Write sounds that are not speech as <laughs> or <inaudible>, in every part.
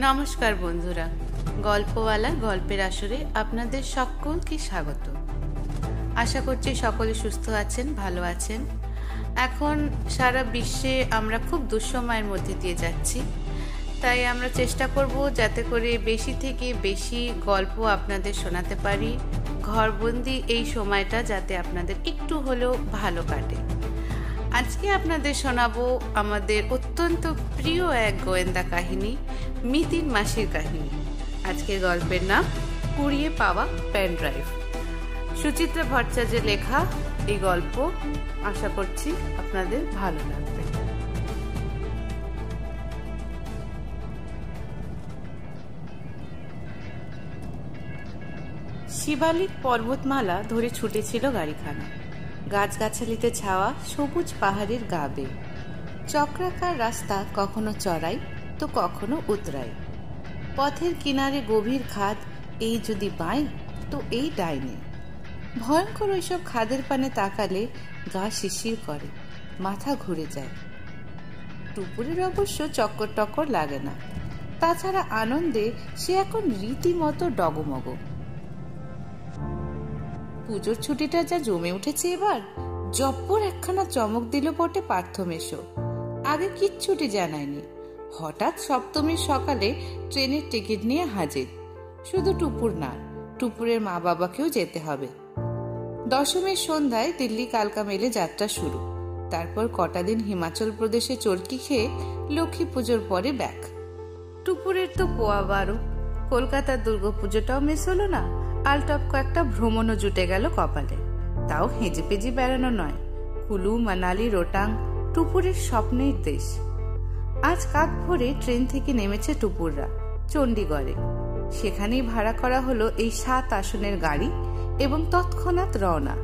নমস্কার বন্ধুরা, গল্পওয়ালা গল্পের আসরে আপনাদের সকলকে স্বাগত। আশা করছি সকলে সুস্থ আছেন, ভালো আছেন। এখন সারা বিশ্বে আমরা খুব দুঃসময়ের মধ্যে দিয়ে যাচ্ছি। তাই আমরা চেষ্টা করব যাতে করে বেশি থেকে বেশি গল্প আপনাদের শোনাতে পারি, ঘরবন্দি এই সময়টা যাতে আপনাদের একটু হলেও ভালো কাটে। আজকে আপনাদের শোনাবো আমাদের অত্যন্ত প্রিয় এক গোয়েন্দা কাহিনী মিতিন মাসির কাহিনী। আজকের গল্পের নাম, কুড়িয়ে পাওয়া পেন ড্রাইভ সুচিত্রা ভট্টাচার্যের লেখা এই গল্প আশা করছি আপনাদের ভালো লাগবে। শিবালিক পর্বতমালা ধরে ছুটেছিল গাড়িখানা। গাছগাছালিতে ছাওয়া সবুজ পাহাড়ের গা চক্রাকার রাস্তা কখনো চড়াই তো কখনো উতরাই পথের কিনারে গভীর খাদ, এই যদি বাই তো এই ডাইনে। ভয়ঙ্কর ওইসব খাদের পানে তাকালে গা শিশির করে, মাথা ঘুরে যায়। টুপুরের অবশ্য চক্কর টক্কর লাগে না। তাছাড়া আনন্দে সে এখন রীতিমতো ডগমগ। পুজোর ছুটিটা যা জমে উঠেছে এবার, জব্বর একখানা চমক দিল বটে পার্থমেশো। আগে কিচ্ছুটি জানায়নি। হঠাৎ সপ্তমীর সকালে ট্রেনের টিকিট নিয়ে হাজির। শুধু টুপুর না, টুপুরের মা বাবাকেও যেতে হবে। দশমীর সন্ধ্যায় দিল্লি কালকা মেলে যাত্রা শুরু। তারপর কটা দিন হিমাচল প্রদেশে চরকি খেয়ে লক্ষ্মী পুজোর পরে ব্যাক। টুপুরের তো পোয়া বারো। কলকাতার দুর্গাপুজোটাও মিস হলো না। আলটপ কয়েকটা ভ্রমণও জুটে গেল কপালে। তাও হেঁজে পেজি বেড়ানো নয়। কুলু, মানালি, রোটাং টুপুরের স্বপ্নের দেশ। আজ কাক ভোরে ট্রেন থেকে নেমেছে টুপুররা, চণ্ডীগড়ে। সেখানেই ভাড়া করা হলো এই সাত আসনের গাড়ি এবং তৎক্ষণাৎ রওনা।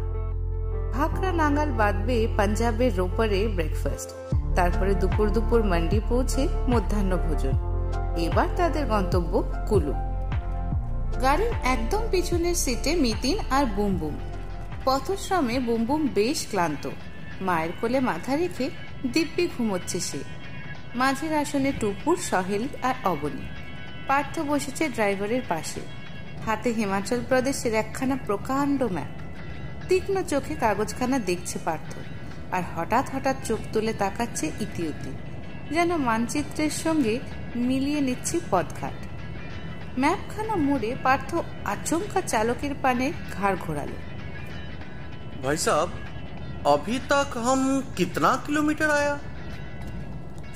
ভাকরা নাঙ্গাল বাঁধবে পাঞ্জাবের রোপারে ব্রেকফাস্ট তারপরে দুপুর দুপুর মান্ডি পৌঁছে মধ্যাহ্ন ভোজন। এবার তাদের গন্তব্য কুলু। গাড়ির একদম পিছনের সিটে মিতিন আর বুমবুম। পথশ্রমে বুমবুম বেশ ক্লান্ত। মায়ের কোলে মাথা রেখে দিব্যি ঘুমোচ্ছে সে। মাঝের আসনে টুপুর সহেলি আর অবনী পার্থ বসেছে ড্রাইভারের পাশে হাতে হিমাচল প্রদেশের একখানা প্রকাণ্ড ম্যাপ তীক্ষ্ণ চোখে কাগজখানা দেখছে পার্থ আর হঠাৎ হঠাৎ চোখ তুলে তাকাচ্ছে ইতিউতি যেন মানচিত্রের সঙ্গে মিলিয়ে নিচ্ছে পথঘাট ম্যাপখানা মোড়ে পার্থ আচমকা চালকের পানে ঘাড় ঘোরালো भाई साहब अभी तक हम कितना किलोमीटर आया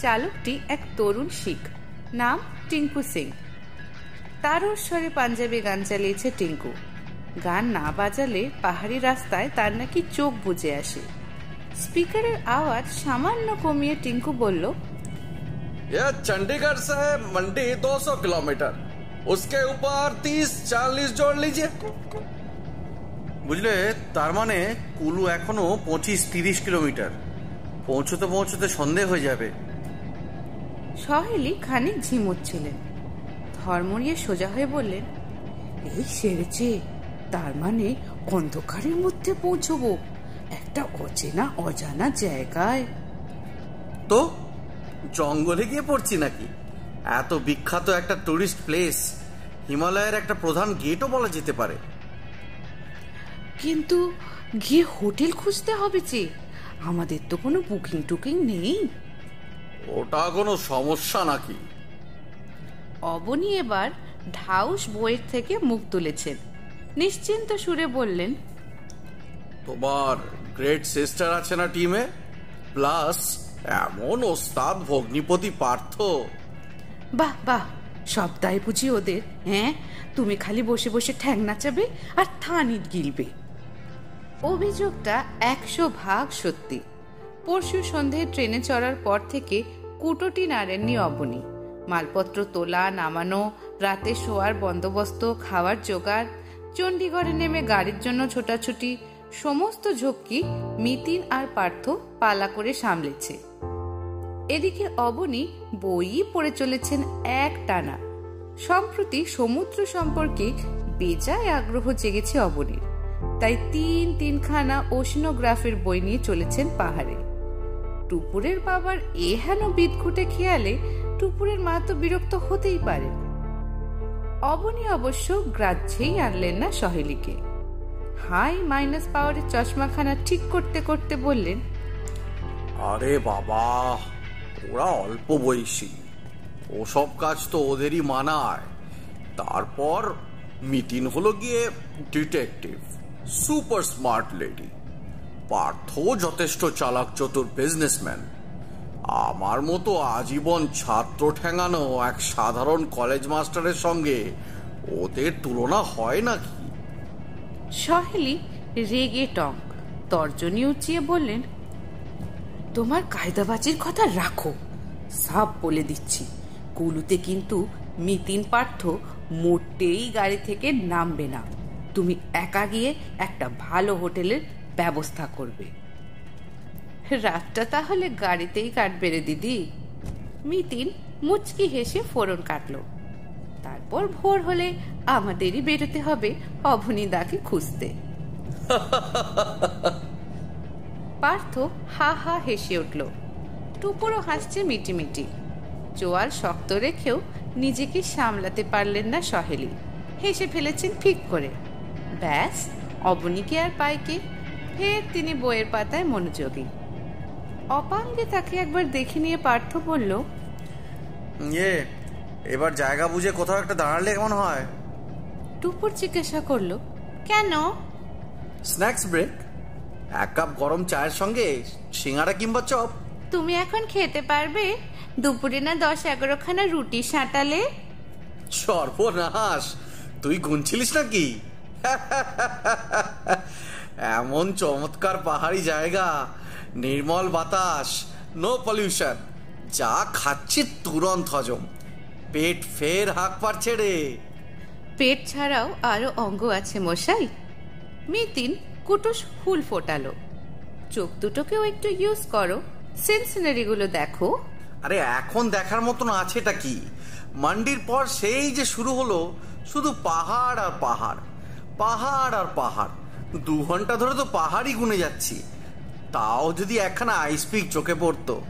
চালকটি এক তরুণ শিখ নাম টিঙ্কু সিং তার স্বরে পাঞ্জাবি গান চালিয়েছে টিঙ্কু গান না বাজালে পাহাড়ি রাস্তায় তার নাকি চোখ বুঝে আসে স্পিকারের আওয়াজ সামান্য কমিয়ে টিঙ্কু বলল यह चंडीगढ़ से है मंडी 200 किलोमीटर उसके ऊपर 30 40 जोड़ लीजिए বুঝলে তার মানে কুলু এখনো পঁচিশ তিরিশ কিলোমিটার পৌঁছতে পৌঁছতে সন্ধে হয়ে যাবে সহেলি খানিক ঝিমুচ্ছিলেন। ধর্মরিয়ে সোজা হয়ে বললেন এই সেরেছে তার মানে অন্ধকারের মধ্যে পৌঁছবো একটা অচেনা অজানা জায়গায়। তো জঙ্গলে গিয়ে পড়ছি নাকি? এত বিখ্যাত একটা টুরিস্ট প্লেস হিমালয়ের একটা প্রধান গেটও বলা যেতে পারে। কিন্তু গিয়ে হোটেল খুঁজতে হবে যে আমাদের তো কোনো বুকিং টুকিং নেই। ওটা কোনো সমস্যা নাকি? অবনী এবার ঢাউস বইয়ের থেকে মুখ তুলেছেন নিশ্চিন্ত সুরে বললেন তোমার গ্রেট সিস্টার আছে না টিমে? প্লাস এমন ওস্তাদ ভগ্নিপতি পার্থ। বাহ বাহ সপ্তাহে বুঝি ওদের হ্যাঁ? তুমি খালি বসে বসে ঠ্যাং নাচাবে আর থানিত গিলবে। অভিযোগটা একশো ভাগ সত্যি। পরশু সন্ধ্যায় ট্রেনে চড়ার পর থেকে কুটোটি নাড়েননি অবনী। মালপত্র তোলা, নামানো, রাতে শোয়ার বন্দোবস্ত, খাওয়ার জোগাড়, চণ্ডীগড়ে নেমে গাড়ির জন্য ছোটাছুটি, সমস্ত ঝক্কি, মিতিন আর পার্থ পালা করে সামলেছে। এদিকে অবনী বই পড়ে চলেছেন এক টানা। সম্প্রতি সমুদ্র সম্পর্কে বেজায় আগ্রহ জেগেছে অবনীর। তাই তিন তিনখানা ওশনোগ্রাফের বই নিয়ে চলেছেন পাহাড়ে। টুপুরের বাবার এ হেন বিদঘুটে খেয়ালে টুপুরের মা তো বিরক্ত হতেই পারে। অবনী অবশ্য গ্রাহ্যেই আনলেন না সহেলিকে। হাই মাইনাস পাওয়ারের চশমাখানা ঠিক করতে করতে বললেন, আরে বাবা, ওরা অল্প বয়সী। ওসব কাজ তো ওদেরই মানায়। তারপর মিতিন হলো গিয়ে detective, super smart lady. Partha যথেষ্ট চালাক চতুর বিজনেসম্যান আমার মতো আজীবন ছাত্র ঠেঙানো এক সাধারণ কলেজ মাস্টারের সঙ্গে ওদের তুলনা হয় নাকি? সহেলি রেগে টঙ্ক তর্জনী উঁচিয়ে বললেন, তোমার কায়দাবাজির কথা রাখো, সাপ বলে দিচ্ছি। কুলুতে কিন্তু মিতিন পার্থ মোটেই গাড়ি থেকে নামবে না। তুমি একা গিয়ে একটা ভালো হোটেলের ব্যবস্থা করবে। রাতটা তাহলে গাড়িতেই কাটবে রে দিদি। মিতিন মুচকি হেসে ফোরন কাটলো। তারপর ভোর হলে আমাদেরই বেরোতে হবে অভনিদাকে খুঁজতে। <laughs> পার্থ হা হা হেসে উঠল। টুপুরও হাসছে মিটিমিটি। চোয়াল শক্ত রেখেও নিজেকে সামলাতে পারলেন না সহেলি। হেসে ফেলেছেন ঠিক করে। ব্যাস অবনীকে আর পাইকে ফের তিনি বইয়ের পাতায় মনোযোগী। অপাঙ্গে তাকে একবার দেখে নিয়ে পার্থ বলল ইয়ে এবার জায়গা বুঝে কোথাও একটা দাঁড়ালে কেমন হয়? টুপুর জিজ্ঞাসা করল কেন? স্ন্যাক্স ব্রেক এক কাপ গরম চায়ের সঙ্গে সিঙ্গারা কিংবা চপ? তুমি এখন খেতে পারবে। দুপুরে না দশ এগারোখানা রুটি সাঁটালে? সর্বনাশ! তুই গুনছিলিস নাকি? <laughs> এমন চমৎকার পাহাড়ি জায়গা নির্মল বাতাস নো পলিউশন যা খাচ্ছি তুরন্ত হজম। পেট ফের হাঁক পারছে রে। পেট ছাড়াও আরও অঙ্গ আছে মশাই। মিতিন কুটুস ফুল ফোটালো। চোখ দুটোকেও একটু ইউজ করো। সেন্সিনারিগুলো দেখো। আরে এখন দেখার মতন আছেটা কি? মান্ডির পর সেই যে শুরু হলো শুধু পাহাড় আর পাহাড় পাহাড় আর পাহাড়। দু ঘণ্টা ধরে তো পাহাড়ই গুনে যাচ্ছি। তাও যদি একখানা আইস পিক চোখে পড়তো।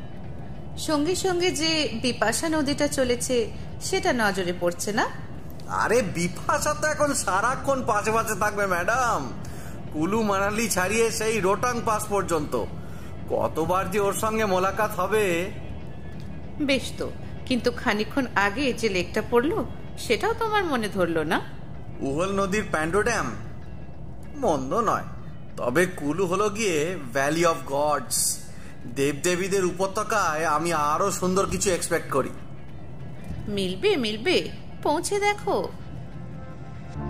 সঙ্গে সঙ্গে যে বিপাশা নদীটা চলেছে সেটা নজরে পড়ছে না? আরে বিপাশা তো এখন সারাক্ষণ পাশে পাশে থাকবে ম্যাডাম। কুলু মানালি ছাড়িয়ে সেই রোটাং পাস পর্যন্ত। কতবার যে ওর সঙ্গে মোলাকাত হবে। বেশ তো কিন্তু খানিক্ষণ আগে যে লেকটা পড়ল সেটাও তোমার মনে ধরলো না? উহল নদীর প্যান্ডো ড্যাম। মন্দ নয়। তবে কুলু হলো গিয়ে ভ্যালি অফ গডস দেবদেবীদের উপত্যকায় আমি আরও সুন্দর কিছু এক্সপেক্ট করি। মিলবে মিলবে। পৌঁছে দেখো।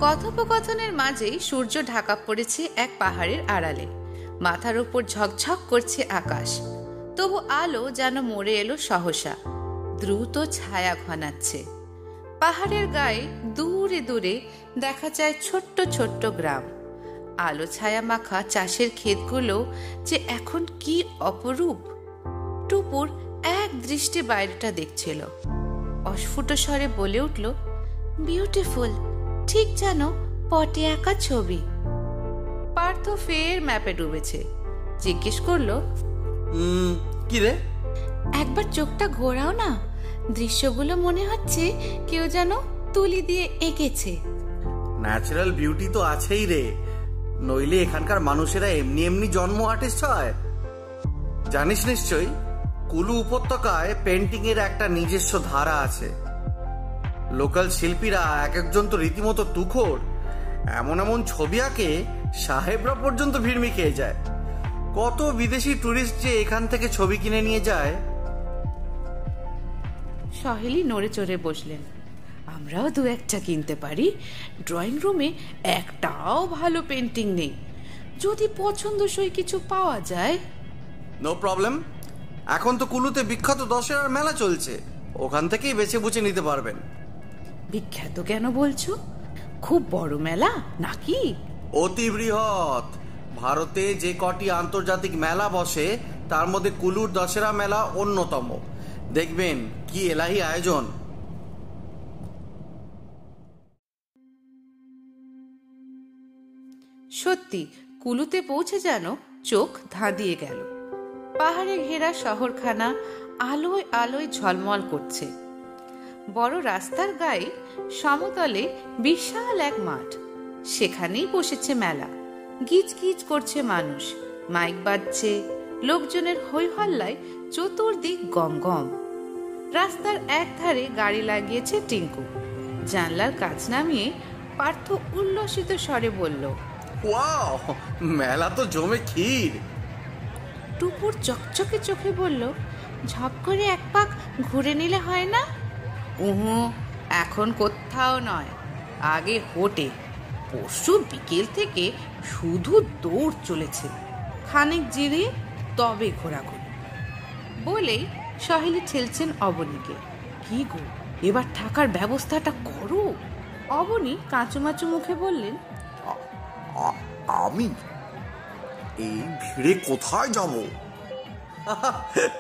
কথোপকথনের মাঝেই সূর্য ঢাকা পড়েছে এক পাহাড়ের আড়ালে। মাথার উপর ঝকঝক করছে আকাশ। তবু আলো যেন মরে এলো সহসা। দ্রুত ছায়া ঘনাচ্ছে। পাহাড়ের গায়ে দূরে দূরে দেখা যায় ছোট্ট ছোট্ট গ্রাম। আলো ছায়া মাখা চাষের ক্ষেতগুলো যে এখন কি অপরূপ। টুপুর এক দৃষ্টি বাইরেটা দেখছিল। অস্ফুট স্বরে বলে উঠল বিউটিফুল ঠিক যেন পটে আঁকা ছবি। পার্থ ফের ম্যাপে ডুবেছে। জিজ্ঞেস করল কি রে? একবার চোখটা ঘোরাও না। দৃশ্যগুলো মনে হচ্ছে কেউ যেন তুলি দিয়ে এঁকেছে। ন্যাচারাল বিউটি তো আছেই রে। নইলে এখানকার মানুষেরা এমনি এমনি জন্ম আর্টিস্ট হয়। জানিস নিশ্চয়ই, কুলু উপত্যকায় পেন্টিং এর একটা নিজস্ব ধারা আছে। লোকাল শিল্পীরা এক একজন তো রীতিমতো তুখোর এমন এমন ছবি আঁকে সাহেবরা পর্যন্ত ভিড়মি খেয়ে যায়। কত বিদেশি টুরিস্ট যে এখান থেকে ছবি কিনে নিয়ে যায়। সহেলি নড়ে চড়ে বসলেন। আমরাও দু একটা কিনতে পারি। ড্রয়িং রুমে একটাও ভালো পেন্টিং নেই। যদি পছন্দসই কিছু পাওয়া যায়। নো প্রবলেম এখন তো কুলুতে বিখ্যাত দশেরার মেলা চলছে। ওখান থেকেই বেছে বুঝে নিতে পারবেন। বিখ্যাত কেন বলছো? খুব বড় মেলা নাকি? অতি বৃহৎ। ভারতে যে কটি আন্তর্জাতিক মেলা বসে তার মধ্যে কুলুর দশেরা মেলা অন্যতম। দেখবেন কি এলাহি আয়োজন। সত্যি, কুলুতে পৌঁছে যেন চোখ ধাঁধিয়ে গেল। পাহাড়ে ঘেরা শহরখানা আলোয় আলোয় ঝলমল করছে। বড় রাস্তার গায়ে সমতলে বিশাল এক মাঠ। সেখানেই বসেছে মেলা। গিজ গিজ করছে মানুষ। মাইক বাজছে। লোকজনের হৈ হল্লায় চতুর্দিক গম গম রাস্তার এক ধারে গাড়ি লাগিয়েছে টিঙ্কু। জানলার কাজ নামিয়ে পার্থ উল্লসিত স্বরে বলল ওয়াও মেলা তো জমে ক্ষীর। টুপুর চকচকে চোখে বলল ঝপ করে এক পাক ঘুরে নিলে হয় না? উহু এখন কোথাও নয় আগে হোটে। পরশু বিকেল থেকে শুধু দৌড় চলেছে। খানিক জিরিয়ে তবে ঘোরাঘুরি। বলেই সহেলি ঠেলছেন অবনীকে। কি গো এবার থাকার ব্যবস্থাটা করো? অবনী কাঁচুমাচু মুখে বললেন আমি? এই ভিড়ে কোথায় যাব?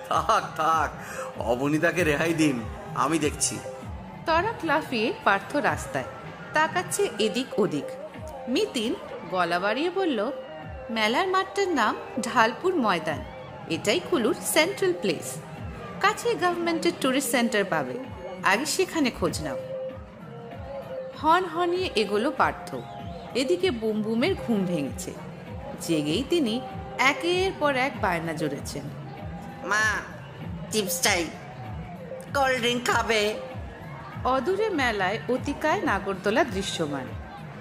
থাক থাক অবনীতাকে রেহাই দিন আমি দেখছি। তারা লাফিয়ে পার্থ রাস্তায় তাকাচ্ছে এদিক ওদিক। মিতিন গলা বাড়িয়ে বলল মেলার মাঠটার নাম ঢালপুর ময়দান। এটাই কুলুর সেন্ট্রাল প্লেস কাছে গভর্নমেন্টের ট্যুরিস্ট সেন্টার পাবে। আগে সেখানে খোঁজ নাও। হন হনিয়ে এগোলো পার্থ। এদিকে বুম বুমের ঘুম ভেঙেছে। জেগেই তিনি একের পর এক বায়না জুড়েছেন। মা চিপস চাই কোল্ড ড্রিঙ্ক খাবে। অদূরে মেলায় অতিকায় নাগরদোলা দৃশ্যমান।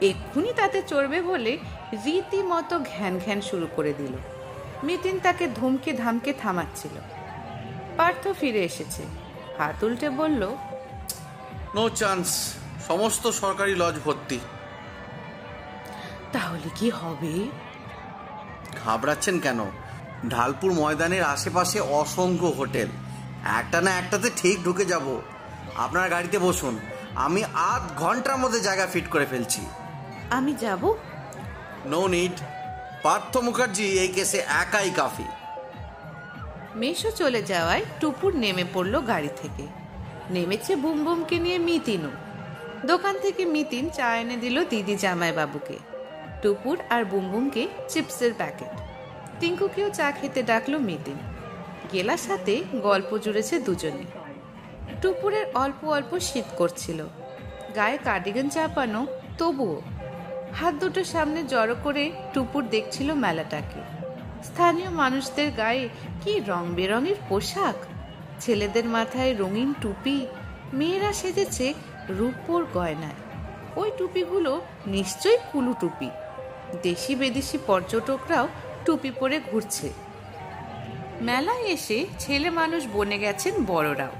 এক্ষুনি তাতে চড়বে বলে রীতিমতো ঘ্যান ঘ্যান শুরু করে দিল। মিতিন তাকে ধমকে ধামকে থামাচ্ছিল। পার্থ ফিরে এসেছে। হাত উল্টে বলল নো চান্স সমস্ত সরকারি লজ ভর্তি। তাহলে কি হবে? ঘাবড়াচ্ছেন কেন? ঢালপুর ময়দানের আশেপাশে অসংখ্য হোটেল। একটা না একটাতে ঠিক ঢুকে যাব। আপনার গাড়িতে বসুন। আমি আধ ঘণ্টার মধ্যে জায়গা ফিট করে ফেলছি। আমি যাব? নো নিড পার্থ মুখার্জি এই কেসে একাই কাফি। মেশো চলে যাওয়ায় টুপুর নেমে পড়ল গাড়ি থেকে। নেমেছে বুম বুমকে নিয়ে মিতিনও। দোকান থেকে মিতিন চা এনে দিল দিদি জামাই বাবুকে টুপুর আর বুমবুমকে চিপসের প্যাকেট। টিঙ্কুকেও চা খেতে ডাকলো মিতিন। গেলার সাথে গল্প জুড়েছে দুজনে। টুপুরের অল্প অল্প শীত করছিল। গায়ে কার্ডিগান চাপানো তবুও। হাত দুটো সামনে জড়ো করে টুপুর দেখছিল মেলাটাকে। স্থানীয় মানুষদের গায়ে কি রং বেরঙের পোশাক? ছেলেদের মাথায় রঙিন টুপি। মেয়েরা সেজেছে রূপোর গয়নায়। ওই টুপিগুলো নিশ্চয়ই কুলু টুপি। দেশি বিদেশি পর্যটকরাও টুপি পরে ঘুরছে। মেলায় এসে ছেলে মানুষ বনে গেছেন বড়রাও।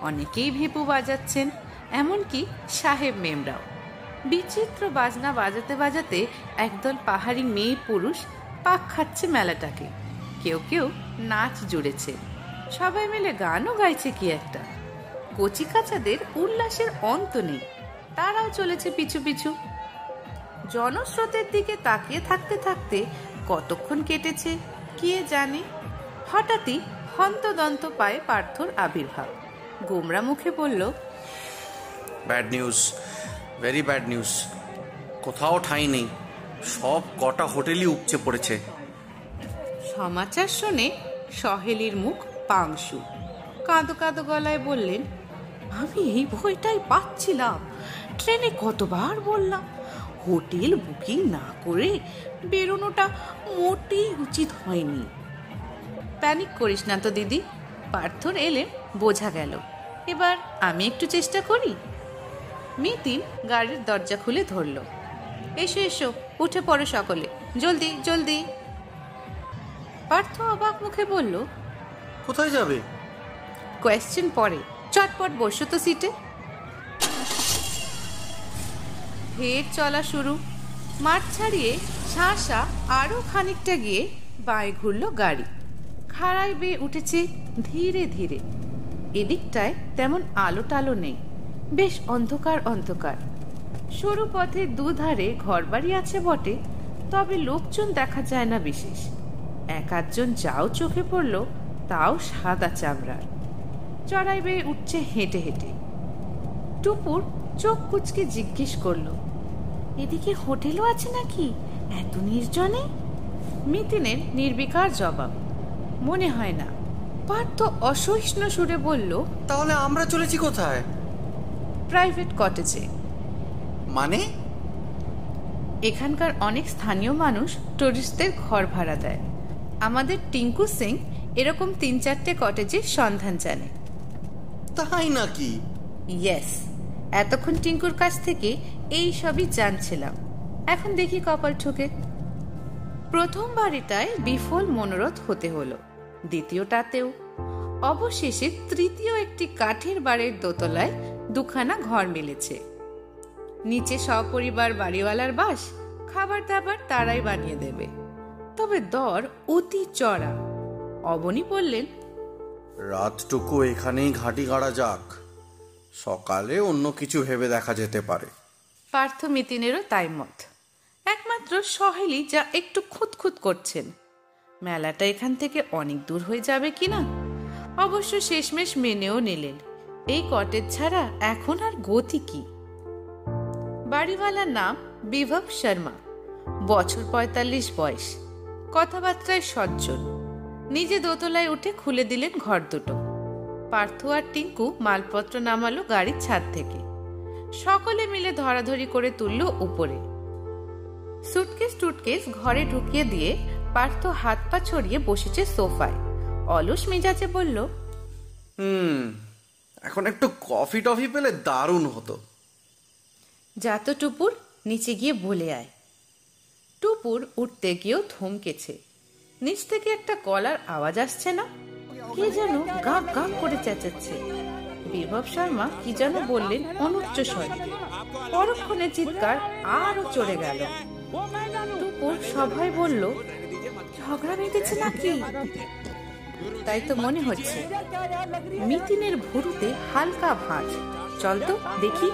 অনেকেই ভেপু বাজাচ্ছেন, এমনকি সাহেব মেমরাও। বিচিত্র বাজনা বাজাতে বাজাতে একদল পাহাড়ি মেয়ে পুরুষ পাক খাচ্ছে মেলাটাকে। কেউ কেউ নাচ জুড়েছে। সবাই মিলে গানও গাইছে কি একটা। কচি কাচাদের উল্লাসের অন্ত নেই। তারাও চলেছে পিছু পিছু। জনস্রোতের দিকে তাকিয়ে থাকতে থাকতে কতক্ষণ কেটেছে কে জানে? হঠাৎই হন্তদন্ত পায়ে পার্থর আবির্ভাব। গোমরা মুখে বলল bad news very bad news. কোথাও ঠাঁই নেই সব কটা হোটেলই উপচে পড়েছে। সমাচার শুনে সহেলির মুখ পাংশু। কাঁদো কাঁদো গলায় বললেন আমি এই ভয়টাই পাচ্ছিলাম। ট্রেনে কতবার বললাম হোটেল বুকিং না করে বেরোনোটা মোটেই উচিত হয়নি। প্যানিক করিস না তো দিদি। পার্থর এলে বোঝা গেল। এবার আমি একটু চেষ্টা করি। মিতিন গাড়ির দরজা খুলে ধরল। এসো এসো উঠে পড়ো সকলে। জলদি জলদি। পার্থ অবাক মুখে বলল কোথায় যাবে? কোয়েশ্চেন পরে। চটপট বসো তো সিটে। ফের চলা শুরু। মাঠ ছাড়িয়ে শাঁসা আরও খানিকটা গিয়ে বাঁয়ে ঘুরল গাড়ি। খাড়ায় বেয়ে উঠেছে ধীরে ধীরে। এদিকটায় তেমন আলো টালো নেই, বেশ অন্ধকার অন্ধকার। সরু পথে দুধারে ঘরবাড়ি আছে বটে, তবে লোকজন দেখা যায় না বিশেষ। এক আধজন যাও চোখে পড়ল, তাও সাদা চামড়ার। চড়াই বেয়ে উঠছে হেঁটে হেঁটে। টুপুর চোখ কুচকে জিজ্ঞেস করল এদিকে হোটেলও আছে নাকি? এত নির্জনে? মিতিনের নির্বিকার জবাব মনে হয় না। পার্থ অসহিষ্ণু সুরে বলল তাহলে আমরা চলেছি কোথায়? প্রাইভেট কটেজে। মানে? এখানকার অনেক স্থানীয় মানুষ টুরিস্টদের ঘর ভাড়া দেয়। আমাদের টিঙ্কু সিং এরকম তিন চারটে কটেজের সন্ধান জানে। তাই নাকি? ইয়েস এতক্ষণ টিঙ্কুর কাছ থেকে এই সবই জানছিলাম। এখন দেখি কপাল ঠুকে। প্রথম বাড়িটায় বিফল মনোরথ হতে হলো, দ্বিতীয়টাতেও। অবশেষে তৃতীয় একটি কাঠের বাড়ির দোতলায় দুখানা ঘর মিলেছে। নিচে সপরিবার বাড়িওয়ালার বাস খাবার দাবার তারাই বানিয়ে দেবে। তবে দর অতি চড়া। অবনী বললেন, রাতটুকু এখানেই ঘাঁটি গাড়া যাক। সকালে অন্য কিছু ভেবে দেখা যেতে পারে। পার্থ মিতিনেরও তাই মত। একমাত্র সহেলি যা একটু খুঁতখুত করছেন। মেলাটা এখান থেকে অনেক দূর হয়ে যাবে কিনা অবশ্য শেষমেশ মেনেও নিলেন। এই কটেজ ছাড়া এখন আর গতি কি? বাড়িওয়ালার নাম বিভব শর্মা। বছর পঁয়তাল্লিশ বয়স। কথাবার্তায় সজ্জন। নিজে দোতলায় উঠে খুলে দিলেন ঘর দুটো। পার্থ আর টিঙ্কু মালপত্র নামালো গাড়ির ছাদ থেকে। সকলে মিলে ধরাধরি করে তুলল উপরে। সুটকেস টুটকেস ঘরে ঢুকিয়ে দিয়ে পার্থ হাত পা ছড়িয়ে বসেছে সোফায়। অলস মেজাজে বলল হুম এখন একটু কফি টফি পেলে দারুণ হতো। যাতো টুপুর নিচে গিয়ে বলে আয়। টুপুর উঠতে গিয়েও থমকেছে নিচ থেকে একটা গলার আওয়াজ আসছে না? কে যেন গা গা করে চেঁচাচ্ছে। বিভব শর্মা কি যেন বললেন অনুচ্চ স্বরে। পরক্ষণে চিৎকার আরও চড়ে গেল। টুপুর সবাই বলল, ঝগড়া বেঁধেছে নাকি? তাই তো মনে হচ্ছে। মিতিনের ভুরুতে হালকা ভাঁজ। চল তো, দেখি।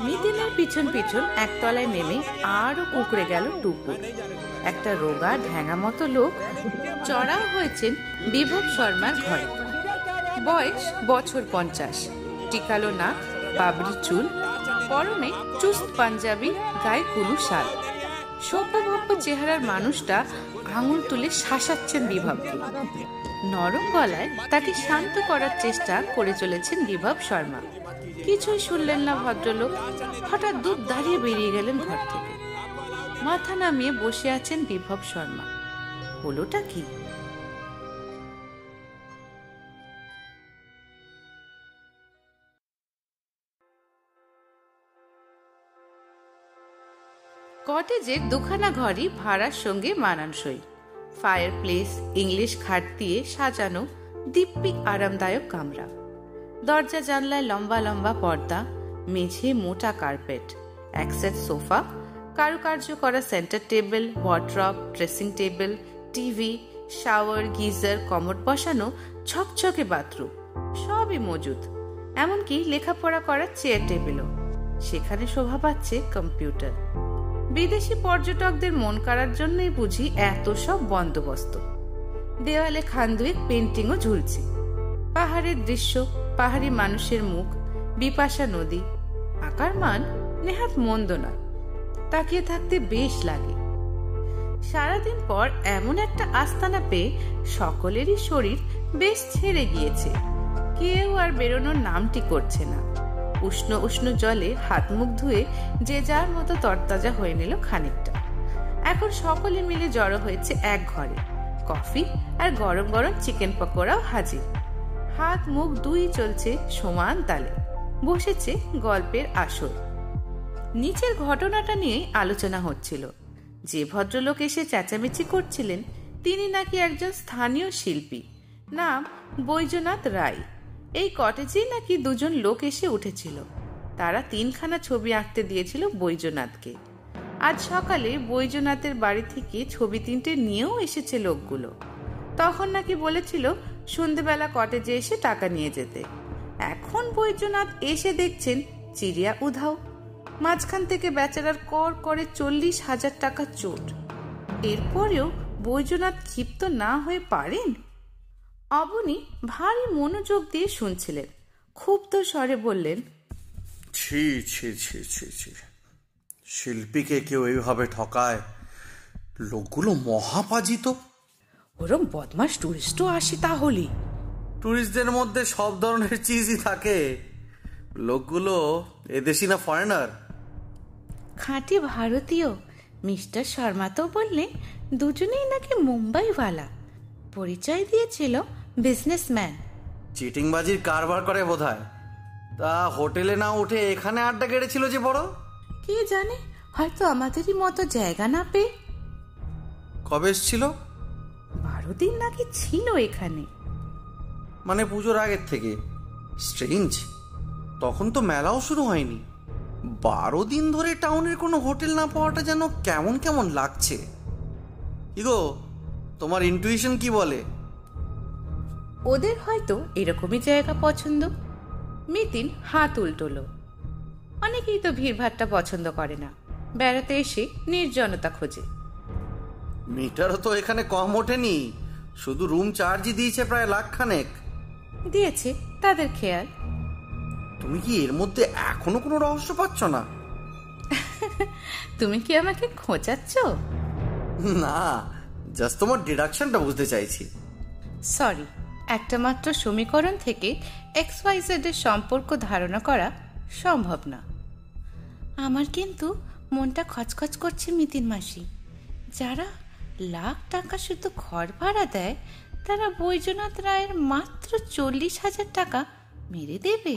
মিতিনের পিছন পিছন একতলায় নেমে আরও কুকড়ে গেল টুকু একটা রোগা, ঢ্যাঙা মতো লোক চড়াও হয়েছেন বিভব শর্মার ঘরে। বয়স বছর পঞ্চাশ। টিকালো নাক, বাবরি চুল, পরনে চুস্ত পাঞ্জাবি, গায়ে কুলু শাল। সভ্যভব্য চেহারার মানুষটা আঙুল তুলে শাসাচ্ছেন বিভবকে নরম গলায় তাকে শান্ত করার চেষ্টা করে চলেছেন বিভব শর্মা। কিছুই শুনলেন না ভদ্রলোক। হঠাৎ দুধ দাঁড়িয়ে বেরিয়ে গেলেন ঘর থেকে। মাথা নামিয়ে বসে আছেন বিভব শর্মা। হলোটা কি? কটেজের দুখানা ঘরই ভাড়ার সঙ্গে মানানসই। ফায়ার প্লেস ইংলিশ খাট দিয়ে সাজানো দিব্যি আরামদায়ক কামরা। দরজা, জানলায় লম্বা লম্বা পর্দা, মেঝে মোটা কার্পেট, এক সোফা, কারুকার্য করা centre table wardrobe dressing table TV, shower, geyser, commode বসানো ছকছকে বাথরুম, সবই মজুদ এমনকি লেখাপড়া করার চেয়ার টেবিলও। সেখানে শোভা পাচ্ছে কম্পিউটার। বিদেশি পর্যটকদের মন কাড়ার জন্যই বুঝি এত সব বন্দোবস্ত। দেওয়ালে খান্দুয়েক পেন্টিংও ঝুলছে। পাহাড়ের দৃশ্য, পাহাড়ি মানুষের মুখ, বিপাশা নদী, আকার মান নেহাত মন্দ নয়। তাকিয়ে থাকতে বেশ লাগে। সারাদিন পর এমন একটা আস্তানা পেয়ে সকলেরই শরীর বেশ ছেড়ে গিয়েছে। কেউ আর বেরোনোর নামটি করছে না। উষ্ণ উষ্ণ জলে হাত মুখ ধুয়ে যে যার মতো তরতাজা হয়ে নিল খানিকটা। এখন সকলে মিলে জড়ো হয়েছে এক ঘরে। কফি আর গরম গরম চিকেন পকোড়াও হাজির। হাত মুখ দুই চলছে সমান তালে। বসেছে গল্পের আসর। নিচের ঘটনাটা নিয়ে আলোচনা হচ্ছিল। যে ভদ্রলোক এসে চেঁচামেচি করছিলেন, তিনি নাকি একজন স্থানীয় শিল্পী। নাম বৈজনাথ রায়। এই কটেজেই নাকি দুজন লোক এসে উঠেছিল। তারা তিনখানা ছবি আঁকতে দিয়েছিল বৈজনাথকে। আজ সকালে বৈজনাথের বাড়ি থেকে ছবি তিনটে নিয়েও এসেছে লোকগুলো। তখন নাকি বলেছিল সন্ধেবেলা কটেজে এসে টাকা নিয়ে যেতে। এখন বৈদ্যনাথ এসে দেখছেন চিড়িয়া উধাও। মাঝখান থেকে বেচারার কর করে চল্লিশ হাজার টাকা চোট। এরপরেও বৈজনাথ ক্ষিপ্ত না হয়ে পারেন? অবনী ভারী মনোযোগ দিয়ে শুনছিলেন। ক্ষুব্ধ স্বরে বললেন ছি ছি ছি ছি ছি। শিল্পীকে কেউ এইভাবে ঠকায়? লোকগুলো মহাপাজিত। ওরম বদমাস টুরিস্টও আসে তাহলে। টুরিস্টদের মধ্যে সব ধরনের চিজই থাকে। লোকগুলো এদেশি না ফরেনার খাঁটি ভারতীয়। মিস্টার শর্মা তো বললে দুজনেই নাকি মুম্বাইওয়ালা। পরিচয় দিয়েছিল বিজনেসম্যান চিটিংবাজির কারবার করে বোধ তা হোটেলে না উঠে এখানে আড্ডা কেড়েছিল যে বড়? কে জানে? হয়তো আমাদেরই মতো জায়গা না পেয়ে। কবে এসছিল? বারো দিন নাকি ছিল এখানে। মানে পুজোর আগের থেকে। স্ট্রেঞ্জ তখন তো মেলাও শুরু হয়নি। বারো দিন ধরে টাউনের কোনো হোটেল না পাওয়াটা যেন কেমন কেমন লাগছে। কি গো তোমার ইন্টুইশন কি বলে? ওদের হয়তো এরকমই জায়গা পছন্দ। মিতিন হাত উল্টোলো। অনেকেই তো ভিড়ভাট্টা পছন্দ করে না। বেড়াতে এসে নির্জনতা খোঁজে। মিটারও তো এখানে কম ওঠেনি। শুধু রুম চার্জই দিয়েছে প্রায় লাখখানেক। দিয়েছে তাদের খেয়াল। তুমি কি এর মধ্যে এখনও কোনো রহস্য পাচ্ছ না? তুমি কি আমাকে খোঁচাচ্ছ? না জাস্ট তোমার ডিডাকশনটা বুঝতে চাইছি। সরি। একটা মাত্র সমীকরণ থেকে এক্স ওয়াই জেড এর সম্পর্ক ধারণা করা সম্ভব না। আমার কিন্তু মনটা খচখচ করছে মিতিন মাসি। যারা লাখ টাকা শুধু ঘর ভাড়া দেয়, তারা বৈজনাথ রায়ের মাত্র চল্লিশ হাজার টাকা মেরে দেবে?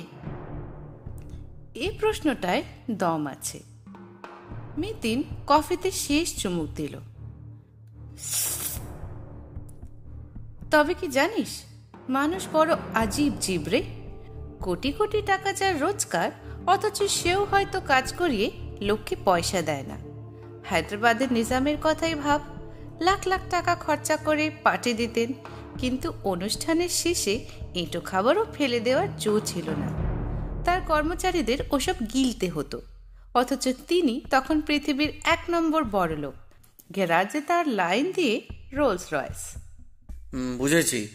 এই প্রশ্নটায় দম আছে। মিতিন কফিতে শেষ চুমুক দিল। তবে কি জানিস মানুষ বড় আজীব জীব রে। কোটি কোটি টাকা যার রোজগার, অথচ সেও হয়তো কাজ করিয়ে লোককে পয়সা দেয় না। হায়দ্রাবাদের নিজামের কথাই ভাব, লাখ লাখ টাকা খরচা করে পার্টি দিতেন, কিন্তু অনুষ্ঠানের শেষে এঁটো খাবারও ফেলে দেওয়ার জো ছিল না। তার কর্মচারীদের ওসব গিলতে হতো, অথচ তিনি তখন পৃথিবীর এক নম্বর বড়লোক গ্যারাজে তার লাইন দিয়ে রোলস রয়েস। বুঝেছি।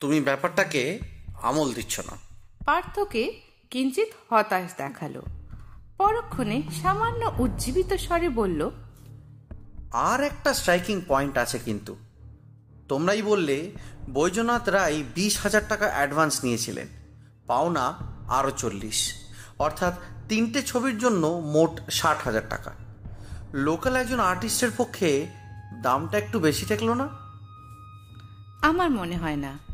তুমি ব্যাপারটাকে আমল দিচ্ছ না। পার্থকে কিঞ্চিত হতাশ দেখাল। পরক্ষণে সামান্য উজ্জীবিত স্বরে বলল আর একটা স্ট্রাইকিং পয়েন্ট আছে কিন্তু। তোমরাই বললে বৈজনাথ রায় বিশ হাজার টাকা অ্যাডভান্স নিয়েছিলেন পাওনা আরও চল্লিশ। অর্থাৎ তিনটে ছবির জন্য মোট ষাট হাজার টাকা। লোকাল একজন আর্টিস্টের পক্ষে দামটা একটু বেশি ঠেকলো না? আমার মনে হয় না।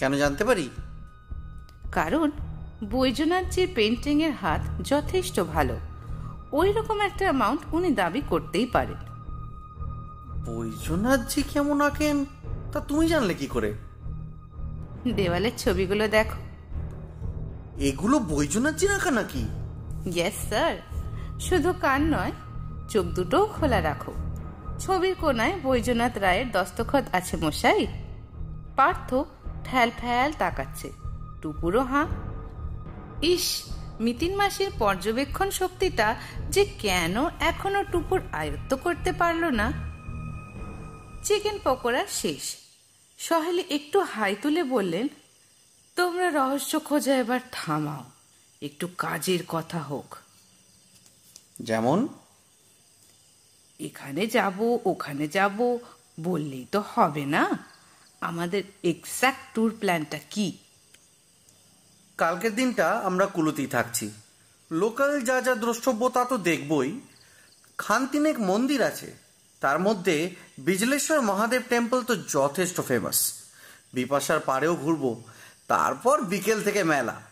কেন জানতে পারি? কারণ বৈজনাথজির পেন্টিংয়ের হাত যথেষ্ট ভালো। ওই রকম একটা অ্যামাউন্ট উনি দাবি করতেই পারেন। বৈজনাথজি কেমন আঁকেন? তা তুমি জানলে কি করে? দেওয়ালের ছবিগুলো দেখো। এগুলো বৈজনাথজির আঁকা নাকি? ইয়েস স্যার শুধু কান নয় চোখ দুটোও খোলা রাখো। ছবির কোনায় বৈজনাথ রায়ের দস্তখত আছে মশাই। পার্থ ঠ্যাল ফ্যাল তাকাচ্ছে। টুপুরো হাঁ। ইস মিতিন মাসির পর্যবেক্ষণ শক্তিটা যে কেন এখনও টুপুর আয়ত্ত করতে পারল না? চিকেন পকোড়া শেষ। সহেলি একটু হাই তুলে বললেন তোমরা রহস্য খোঁজা এবার থামাও। একটু কাজের কথা হোক। যেমন? এখানে যাব ওখানে যাব বললেই তো হবে না? আমাদের এক্স্যাক্ট ট্যুর প্ল্যানটা কি? কালকের দিনটা আমরা কুলুতেই থাকছি। লোকাল যা যা দ্রষ্টব্য তা তো দেখবই। খানতিনেক মন্দির আছে। তার মধ্যে বিজলেশ্বর মহাদেব টেম্পল তো যথেষ্ট ফেমাস বিপাশার পাড়েও ঘুরবো। তারপর বিকেল থেকে মেলা।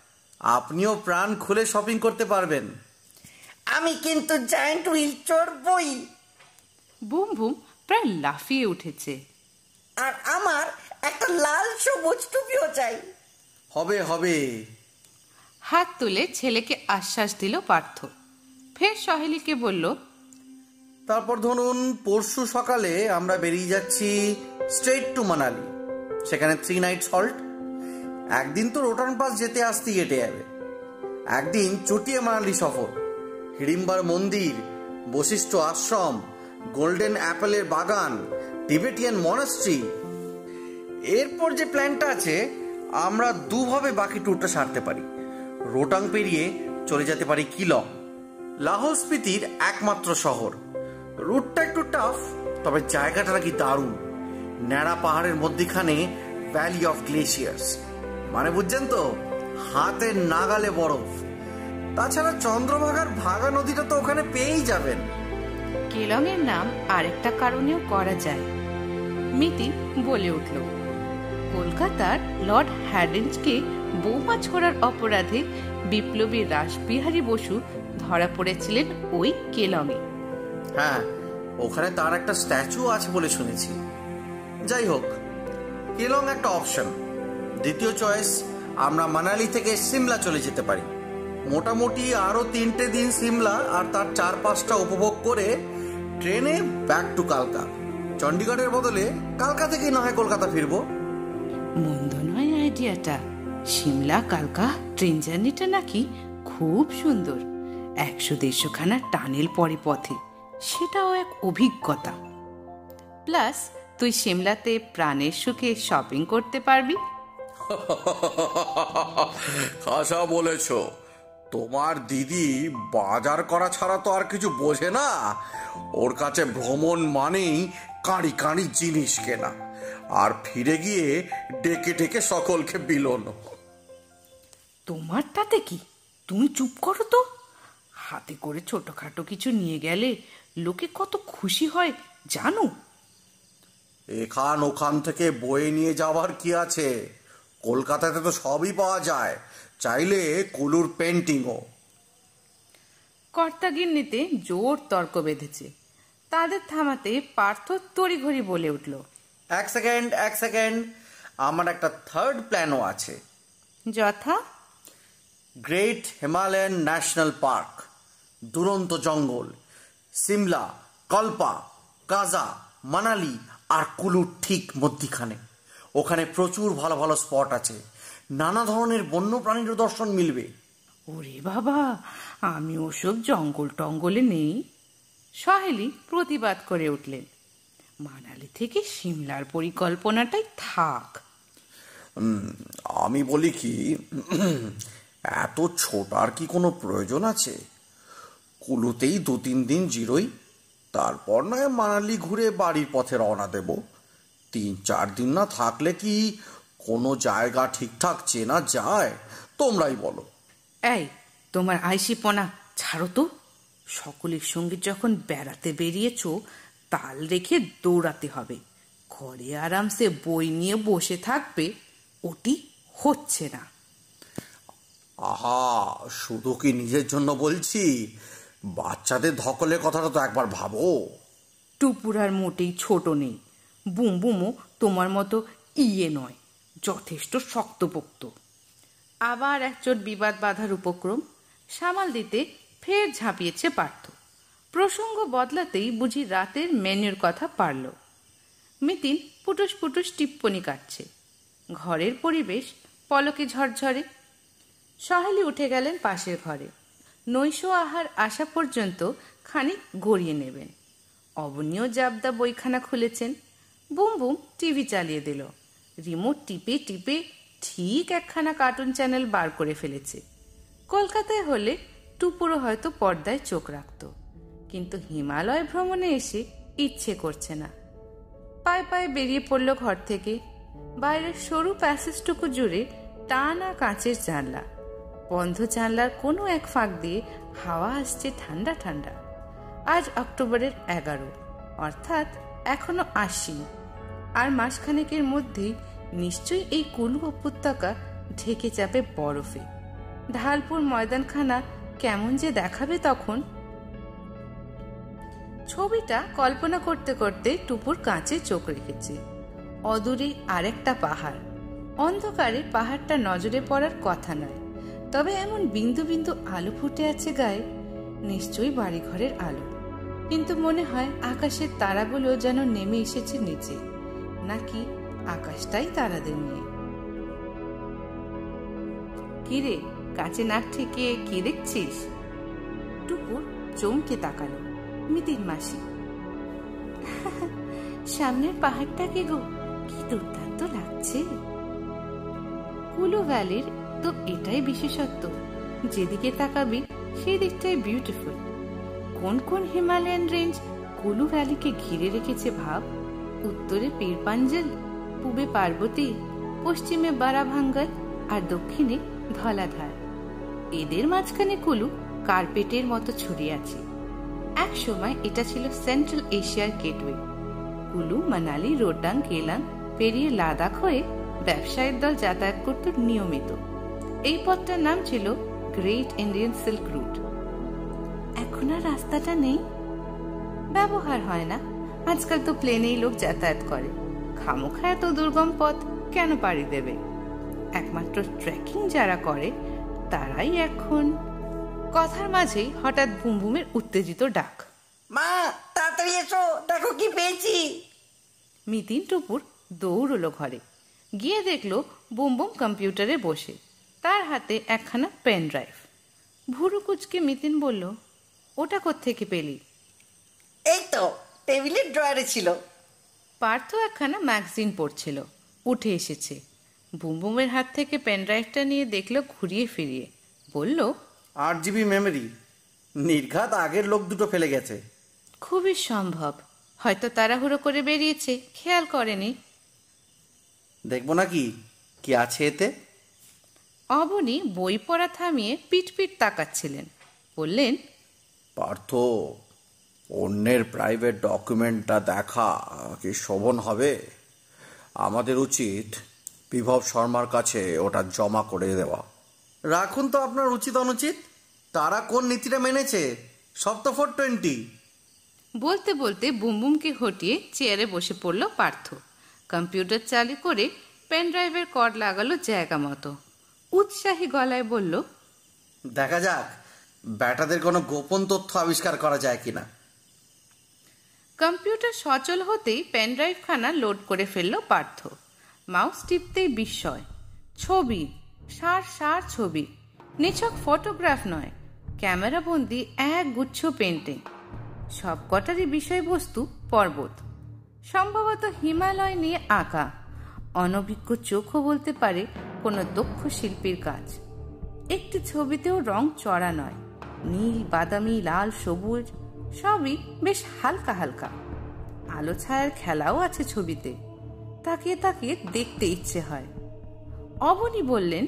আপনিও প্রাণ খুলে শপিং করতে পারবেন। আমি কিন্তু জায়েন্ট হুইল চড়বই। বুম বুম প্রায় লাফিয়ে উঠেছে। আর আমার লাল সবুজ টুপিও চাই। হবে হবে। হাত তুলে ছেলেকে আশ্বাস দিল পার্থ। ফের সহেলিকে বলল তারপর ধরুন পরশু সকালে আমরা বেরিয়ে যাচ্ছি স্ট্রেট টু মানালি সেখানে থ্রি নাইট হল্ট একদিন তো রোটান পাস যেতে আসতেই হেঁটে যাবে। একদিন চুটিয়ে মানালি সফর হিড়িম্বার মন্দির বশিষ্ঠ আশ্রম গোল্ডেন অ্যাপেলের বাগান টিবেটিয়ান মনাস্ট্রি এরপর যে প্ল্যানটা আছে, আমরা দুভাবে বাকি ট্যুরটা সারতে পারি। রোটাং পেরিয়ে চলে যেতে পারি কিলং। লাহোল স্পিতির একমাত্র শহর। রুটটা একটু টাফ তবে জায়গাটা নাকি দারুণ। ন্যাড়া পাহাড়ের মধ্যিখানে ভ্যালি অফ গ্লেশিয়ার্স মানে বুঝছেন তো, হাতের নাগালে বরফ। তাছাড়া চন্দ্রভাগার ভাগা নদীটা তো ওখানে পেয়েই যাবেন। কেলং এর নাম আরেকটা কারণেও করা যায়। মিতি বলে উঠল। কলকাতার লর্ড হ্যাডেন্সকে বৌমা ছোড়ার অপরাধে বিপ্লবী রাসবিহারী বসু ধরা পড়েছিলেন ওই কেলংয়ে হ্যাঁ ওখানে তার একটা স্ট্যাচু আছে বলে শুনেছি। যাই হোক, কেলং একটা অপশন। দ্বিতীয় চয়েস, আমরা মানালি থেকে সিমলা চলে যেতে পারি। মোটামুটি আরও তিনটে দিন সিমলা আর তার চার পাঁচটা উপভোগ করে ট্রেনে ব্যাক টু কালকা। চণ্ডীগড়ের বদলে কালকা থেকেই না হয় কলকাতা ফিরবো। মন্দ নয় আইডিয়াটা। সিমলা কালকা, ট্রেন জার্নিটা নাকি খুব সুন্দর। একশো দেড়শোখানা টানেল পরে পথে, সেটাও এক অভিজ্ঞতা। প্লাস, তুই সিমলাতে প্রাণের সুখে শপিং করতে পারবি। <laughs> খাসা বলেছ। তোমার দিদি বাজার করা ছাড়া তো আর কিছু বোঝে না। ওর কাছে ভ্রমণ মানেই কাঁড়ি কাঁড়ি জিনিস কেনা। আর ফিরে গিয়ে ডেকে ডেকে সকলকে বিলন। তোমার তাতে কি? তুমি চুপ করো তো। হাতে করে ছোটখাটো কিছু নিয়ে গেলে লোকে কত খুশি হয় জানো? এখান ওখান থেকে বয়ে নিয়ে যাওয়ার কি আছে? কলকাতাতে তো সবই পাওয়া যায়। চাইলে কুলুর পেন্টিংও কর্তাগিন্নিতে জোর তর্ক বেঁধেছে। তাদের থামাতে পার্থ তড়িঘড়ি বলে উঠল। এক সেকেন্ড এক সেকেন্ড। আমার একটা থার্ড প্ল্যানও আছে। যথা। গ্রেট হিমালয়ান ন্যাশনাল পার্ক দুরন্ত জঙ্গল সিমলা কল্পা কাজা মানালি আর কুলুর ঠিক মধ্যিখানে। ওখানে প্রচুর ভালো ভালো স্পট আছে। নানা ধরনের বন্য প্রাণীর দর্শন মিলবে। ওরে বাবা আমি ওসব জঙ্গল টঙ্গলে নেই। সহেলি প্রতিবাদ করে উঠলেন। মানালি থেকে সিমলার পরিকল্পনাটাই থাক। আমি বলি কি এত ছোটার কি কোনো প্রয়োজন আছে? কুলুতেই দু তিন দিন জিরোই তারপর নয় মানালি ঘুরে বাড়ির পথে রওনা দেব। তিন চার দিন না থাকলে কি কোনো জায়গা ঠিকঠাক চেনা যায়? তোমরাই বলো। এই তোমার আইসিপনা ছাড়ো তো। সকলের সঙ্গে যখন বেড়াতে বেরিয়েছ তাল রেখে দৌড়াতে হবে। ঘরে আরামসে বই নিয়ে বসে থাকবে ওটি হচ্ছে না। আহা শুধু কি নিজের জন্য বলছি? বাচ্চাদের ধকলের কথাটা তো একবার ভাবো। টুপুরার মোটেই ছোট নেই। বুম বুমও তোমার মতো ইয়ে নয় যথেষ্ট শক্তপোক্ত। আবার একচোট বিবাদ বাধার উপক্রম সামাল দিতে ফের ঝাঁপিয়েছে পার্থ। প্রসঙ্গ বদলাতেই বুঝি রাতের মেনুর কথা পারল। মিতিন পুটুস পুটুস টিপ্পনি কাটছে। ঘরের পরিবেশ পলকে ঝরঝরে। সহেলি উঠে গেলেন পাশের ঘরে। নৈশ আহার আসা পর্যন্ত খানিক গড়িয়ে নেবেন। অবনীয় জাবদা বইখানা খুলেছেন। বুম বুম টিভি চালিয়ে দিল। রিমোট টিপে টিপে ঠিক একখানা কার্টুন চ্যানেল বার করে ফেলেছে। কলকাতায় হলে টুপুরো হয়তো পর্দায় চোখ রাখত। কিন্তু হিমালয় ভ্রমণে এসে ইচ্ছে করছে না। পায়ে পায়ে বেরিয়ে পড়ল ঘর থেকে। বাইরের সরু প্যাসেজটুকু জুড়ে টানা কাঁচের জানলা। বন্ধ জানলার কোনো এক ফাঁক দিয়ে হাওয়া আসছে ঠান্ডা ঠান্ডা। আজ অক্টোবরের এগারো, অর্থাৎ এখনও আশ্বিন। আর মাসখানেকের মধ্যেই নিশ্চয়ই এই কুলু উপত্যকা ঢেকে যাবে বরফে। ঢালপুর ময়দানখানা কেমন যে দেখাবে তখন। ছবিটা কল্পনা করতে করতে টুপুর কাঁচে চোখ রেখেছে। অদূরে আরেকটা পাহাড়। অন্ধকারে পাহাড়টা নজরে পড়ার কথা নয়, তবে এমন বিন্দু বিন্দু আলো ফুটে আছে গায়ে। নিশ্চয়ই বাড়িঘরের আলো। কিন্তু মনে হয় আকাশের তারাগুলো যেন নেমে এসেছে নিচে। নাকি আকাশটাই তারাদের নিয়ে? কিরে কাছে নাক থেকে কি দেখছিস? টুকুর চমকে তাকালো, মিতির মাসি। সামনের পাহাড়টাকে গো, কি দুর্দান্ত লাগছে। কুলু ভ্যালির তো এটাই বিশেষত্ব, যেদিকে তাকাবি সেই দিকটাই বিউটিফুল কোন কোন হিমালয়ান রেঞ্জ কুলু ভ্যালিকে ঘিরে রেখেছে ভাব? উত্তরে পীরপাঞ্জল, পূবে পার্বতী, পশ্চিমে বারাভাঙ্গল আর দক্ষিণে ধলাধার। এদের মাঝখানে কুলু কার্পেটের মতো ছড়িয়ে আছে। এক সময় এটা ছিল সেন্ট্রাল এশিয়ার গেটওয়ে। কুলু, মানালি, রোডাং কেলাং পেরিয়ে লাদাখ হয়ে ব্যবসায়ের দল যাতায়াত করত নিয়মিত। এই পথটার নাম ছিল গ্রেট ইন্ডিয়ান সিল্ক রুট। এখন আর রাস্তাটা নেই? ব্যবহার হয় না। আজকাল তো প্লেনেই লোক যাতায়াত করে। খামোখা এত দুর্গম পথ কেন পাড়ি দেবে? একমাত্র ট্রেকিং যারা করে তারাই এখন। কথার মাঝেই হঠাৎ বুমবুমের উত্তেজিত ডাক। মা তাড়াতাড়ি এসো দেখো কি পেয়েছি। মিতিন টুপুর দৌড়লো ঘরে। গিয়ে দেখল বুমবুম কম্পিউটারে বসে। তার হাতে একখানা পেন ড্রাইভ। ভুরু কুচকে মিতিন বলল ওটা কোত্থেকে পেলি? এই তো টেবিলের ড্রয়ারে ছিল। পার্থ একখানা ম্যাগাজিন পড়ছিল। উঠে এসেছে। বুমবুমের হাত থেকে পেনড্রাইভটা নিয়ে দেখল ঘুরিয়ে ফিরিয়ে। বলল আট জিবি মেমোরি নির্ঘাত আগের লোক দুটো ফেলে গেছে। খুবই সম্ভব। হয়তো তাড়াহুড়ো করে বেরিয়েছে খেয়াল করেনি। দেখব নাকি কি? আছে এতে? অবনী বই পড়া থামিয়ে পিট পিট তাকাচ্ছিলেন। বললেন পার্থ অন্যের প্রাইভেট ডকুমেন্টটা দেখা কি শোভন হবে? আমাদের উচিত বিভব শর্মার কাছে ওটা জমা করে দেওয়া। রাখুন তো আপনার উচিত অনুচিত। তারা কোন নীতিটা মেনেছে? সব তো ফোর টোয়েন্টি। বলতে বলতে বুমবুমকে হটিয়ে চেয়ারে বসে পড়ল পার্থ। কম্পিউটার চালু করে পেন ড্রাইভের কর্ড লাগালো জায়গা মতো। উৎসাহী গলায় বলল দেখা যাক ব্যাটাদের কোনো গোপন তথ্য আবিষ্কার করা যায় কিনা। কম্পিউটার সচল হতেই পেন ড্রাইভখানা লোড করে ফেলল পার্থ। মাউস টিপতেই বিস্ময়। ছবি, সার সার ছবি। নিছক ফটোগ্রাফ নয় ক্যামেরা বন্দি এক গুচ্ছ পেন্টিং সব কটারই বিষয়বস্তু পর্বত। সম্ভবত হিমালয় নিয়ে আঁকা। অনভিজ্ঞ চোখও বলতে পারে কোনো দক্ষ শিল্পীর কাজ। একটি ছবিতেও রং চড়া নয়, নীল, বাদামি, লাল, সবুজ, সবই বেশ হালকা হালকা। আলো ছায়ার খেলাও আছে ছবিতে। তাকিয়ে তাকিয়ে দেখতে ইচ্ছে হয়। অবনী বললেন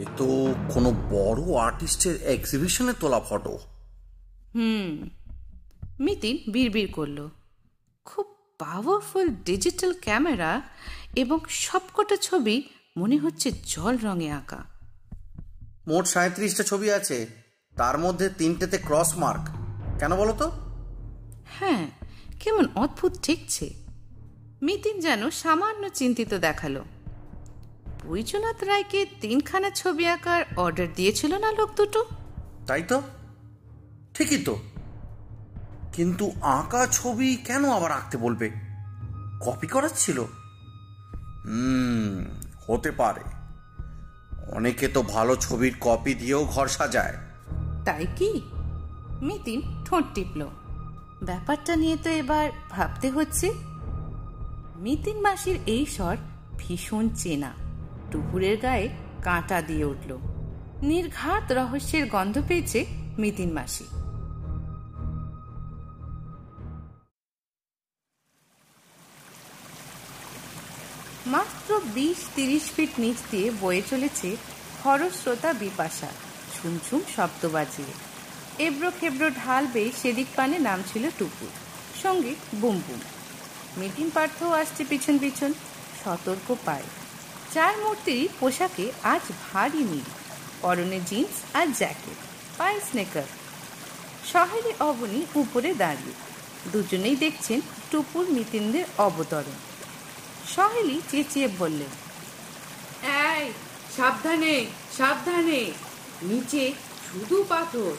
এ তো কোনো বড় আর্টিস্টের এক্সিবিশনে তোলা ফটো হুম মিতিন বিড়বিড় করল। খুব পাওয়ারফুল ডিজিটাল ক্যামেরা এবং সবকটা ছবি মনে হচ্ছে জল রঙে আঁকা। মোট সাঁত্রিশটা ছবি আছে তার মধ্যে তিনটেতে ক্রস মার্ক কেন বলো তো? হ্যাঁ কেমন অদ্ভুত ঠেকছে মিতিন যেন সামান্য চিন্তিত দেখাল। বৈজনাথ রায়কে তিনখানা ছবি আঁকার অর্ডার দিয়েছিল না লোক দুটো? তাই তো? ঠিকই তো। কিন্তু আঁকা ছবি কেন আবার আঁকতে বলবে? কপি করাচ্ছিল হুম হতে পারে। অনেকে তো ভালো ছবির কপি দিয়েও ঘর সাজায়। তাই কি? মিতিন ঠোঁট টিপল। ব্যাপারটা নিয়ে তো এবার ভাবতে হচ্ছে। মিতিন মাসির এই স্বর ভীষণ চেনা। টুকুরের গায়ে কাঁটা দিয়ে উঠল। নির্ঘাত রহস্যের গন্ধ পেয়েছে মিতিন মাসি। মাত্র বিশ তিরিশ ফিট নিচ দিয়ে বয়ে চলেছে খরস্রোতা বিপাশা। ছুমছুম শব্দ বাজিয়ে। এবড়ো খেবড়ো ঢাল বেয়ে সেদিক পানে নাম ছিল টুকু সঙ্গে বুম বুম। মিটিং পার্থও আসছে পিছন পিছন। সতর্ক পায়। চার মূর্তির পোশাকে আজ ভারী মিল পরনে জিন্স আর জ্যাকেট, পায়ে স্নেকার। শহরে অবনী উপরে দাঁড়িয়ে, দুজনেই দেখছেন টুপুর মিতিনদের অবতরণ। সহেলি চেঁচিয়ে বললেন, এই, সাবধানে সাবধানে। নিচে শুধু পাথর,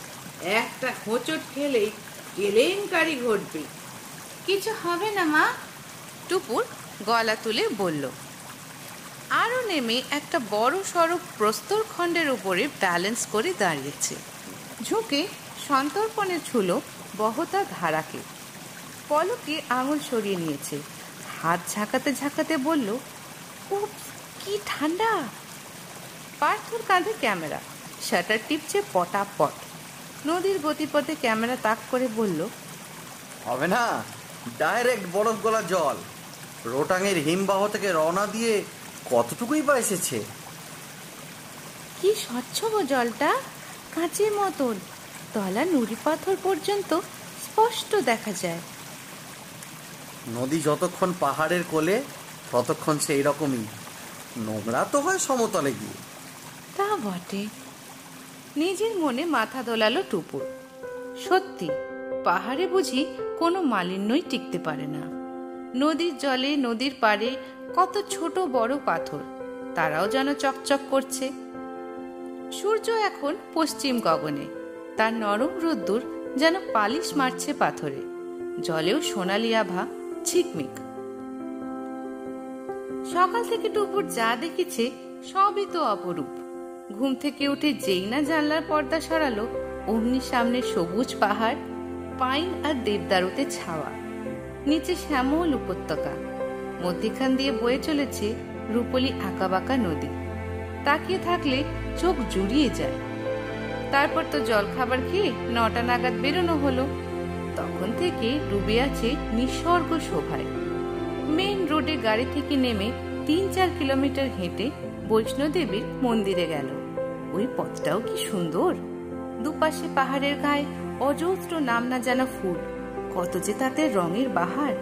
একটা হোঁচট খেলেই কেলেঙ্কারি ঘটবে। কিছু হবে না, মা। টুপুর গলা তুলে বলল আরও নেমে একটা বড় সড়ক প্রস্তর খণ্ডের উপরে ব্যালেন্স করে দাঁড়িয়েছে। ঝুঁকে সন্তর্পণে ছুল বহতা ধারাকে। পলকে আঙুল সরিয়ে নিয়েছে। হাত ঝাঁকাতে ঝাঁকাতে বলল ও কি ঠান্ডা! পার্থর কাঁধে ক্যামেরা, শাটার টিপছে পটাপট। নদীর গতিপথে ক্যামেরা তাক করে বলল, হবে না। ডাইরেক্ট বরফ গলা জল। রোটাঙের হিমবাহ থেকে রওনা দিয়ে কতটুকুই বা এসেছে? কি স্বচ্ছ গো জলটা! কাঁচের মতন। তলা নুড়ি পাথর পর্যন্ত স্পষ্ট দেখা যায়। নদী যতক্ষণ পাহাড়ের কোলে ততক্ষণ সেই রকমই। নোংরা তো হয় সমতলে গিয়ে। তা বটে। নিজের মনে মাথা দোলালো টুপুর। সত্যি পাহাড়ে বুঝি কোনো মালিন্যই টিকতে পারে না। নদীর জলে, নদীর পাড়ে কত ছোট বড় পাথর, তারাও যেন চকচক করছে। সূর্য এখন পশ্চিম গগনে, তার নরম রোদ্দুর যেন পালিশ মারছে পাথরে, জলেও সোনালি আভা, ঝিকমিক। সকাল থেকে টুপুর যা দেখেছে সবই তো অপরূপ। ঘুম থেকে উঠে যেই না জানলার পর্দা সরালো, অমনি সামনে সবুজ পাহাড় পাইন আর দেবদারুতে ছাওয়া। নিচে শ্যামল উপত্যকা। মধ্যিখান দিয়ে বয়ে চলেছে রূপলি আঁকাবাঁকা নদী। তাকিয়ে থাকলে চোখ জুড়িয়ে যায়। তারপর তো জল খাবার খেয়ে নটা নাগাদ বেরোনো হলো। তখন থেকে ডুবে আছে নিসর্গ শোভায়। মেন রোডে গাড়ি থেকে নেমে তিন চার কিলোমিটার হেঁটে বৈষ্ণোদেবীর মন্দিরে গেল। ওই পথটাও কি সুন্দর? দুপাশে পাহাড়ের গায়ে অজস্র নাম না জানা ফুল। কত যে তাতে রঙের বাহার।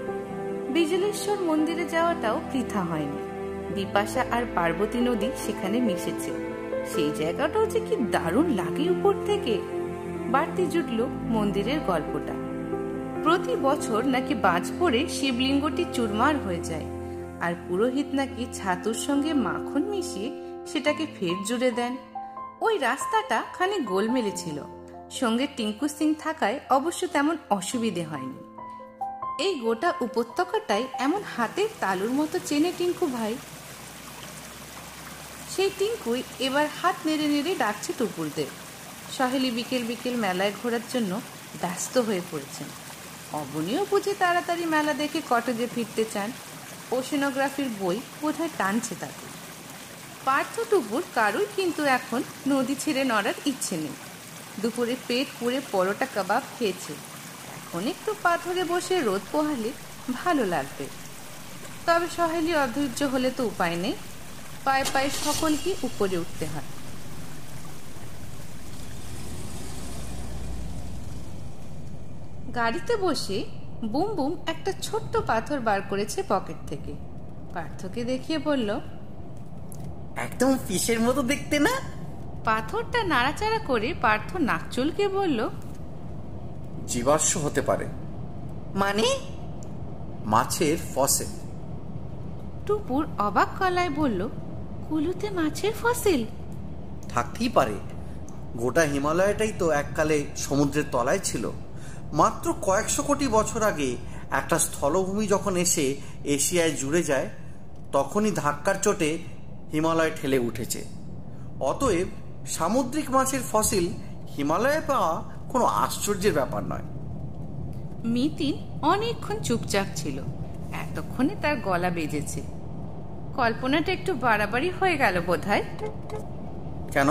বিজলেশ্বর মন্দিরে যাওয়াটাও বৃথা হয়নি। বিপাশা আর পার্বতী নদী সেখানে মিশেছে। সেই জায়গাটাও যে কি দারুণ লাগে উপর থেকে। বাড়তি জুটল মন্দিরের গল্পটা। প্রতি বছর নাকি বাজ পড়ে শিবলিঙ্গটি চুরমার হয়ে যায়। আর পুরোহিত নাকি ছাতুর সঙ্গে মাখন মিশিয়ে সেটাকে ফের জুড়ে দেন। ওই রাস্তাটা খানি গোলমেলে ছিল। সঙ্গে টিঙ্কু সিং থাকায় অবশ্য তেমন অসুবিধে হয়নি। এই গোটা উপত্যকাটাই এমন হাতের তালুর মতো চেনে টিঙ্কু ভাই। সেই টিঙ্কুই এবার হাত নেড়ে নেড়ে ডাকছে টুপুরদের। সহেলি বিকেল বিকেল মেলায় ঘোরার জন্য ব্যস্ত হয়ে পড়েছেন। অবনীয় বুঝে তাড়াতাড়ি মেলা দেখে কটেজে ফিরতে চান। ওশেনোগ্রাফির বই বোধহয় টানছে তাকে। পার্থ টুপুর কারোই কিন্তু এখন নদী ছেড়ে নড়ার ইচ্ছে নেই। দুপুরে পেট পুড়ে পরোটা কাবাব খেয়েছে। এখন একটু পাথরে বসে রোদ পোহালে ভালো লাগবে। তবে সহেলি অধৈর্য হলে তো উপায় নেই। পায়ে পায়ে সকলকে উপরে উঠতে হয়। গাড়িতে বসে বুম বুম একটা ছোট্ট পাথর বার করেছে পকেট থেকে। পার্থকে দেখিয়ে বলল, একদম পিসের মতো দেখতে না? পাথরটা নাড়াচাড়া করে পার্থ নাক চুলকে বলল জীবাশ্ম হতে পারে। মানে? মাছের ফসেল। টুপুর অবাক কলায় বলল কুলুতে মাছের ফসিল? থাকতেই পারে। গোটা হিমালয়টাই তো এককালে সমুদ্রের তলায় ছিল। মাত্র কয়েকশো কোটি বছর আগে একটা স্থলভূমি যখন এসে এশিয়ায় জুড়ে যায় তখনই ধাক্কার চোটে হিমালয় ঠেলে উঠেছে। অতএব সামুদ্রিক মাছের ফসিল হিমালয়ে পাওয়া কোনো আশ্চর্যের ব্যাপার নয়। মিতিন অনেকক্ষণ চুপচাপ ছিল। এতক্ষণে তার গলা বেজেছে। কল্পনাটা একটু বাড়াবাড়ি হয়ে গেল বোধহয়। কেন?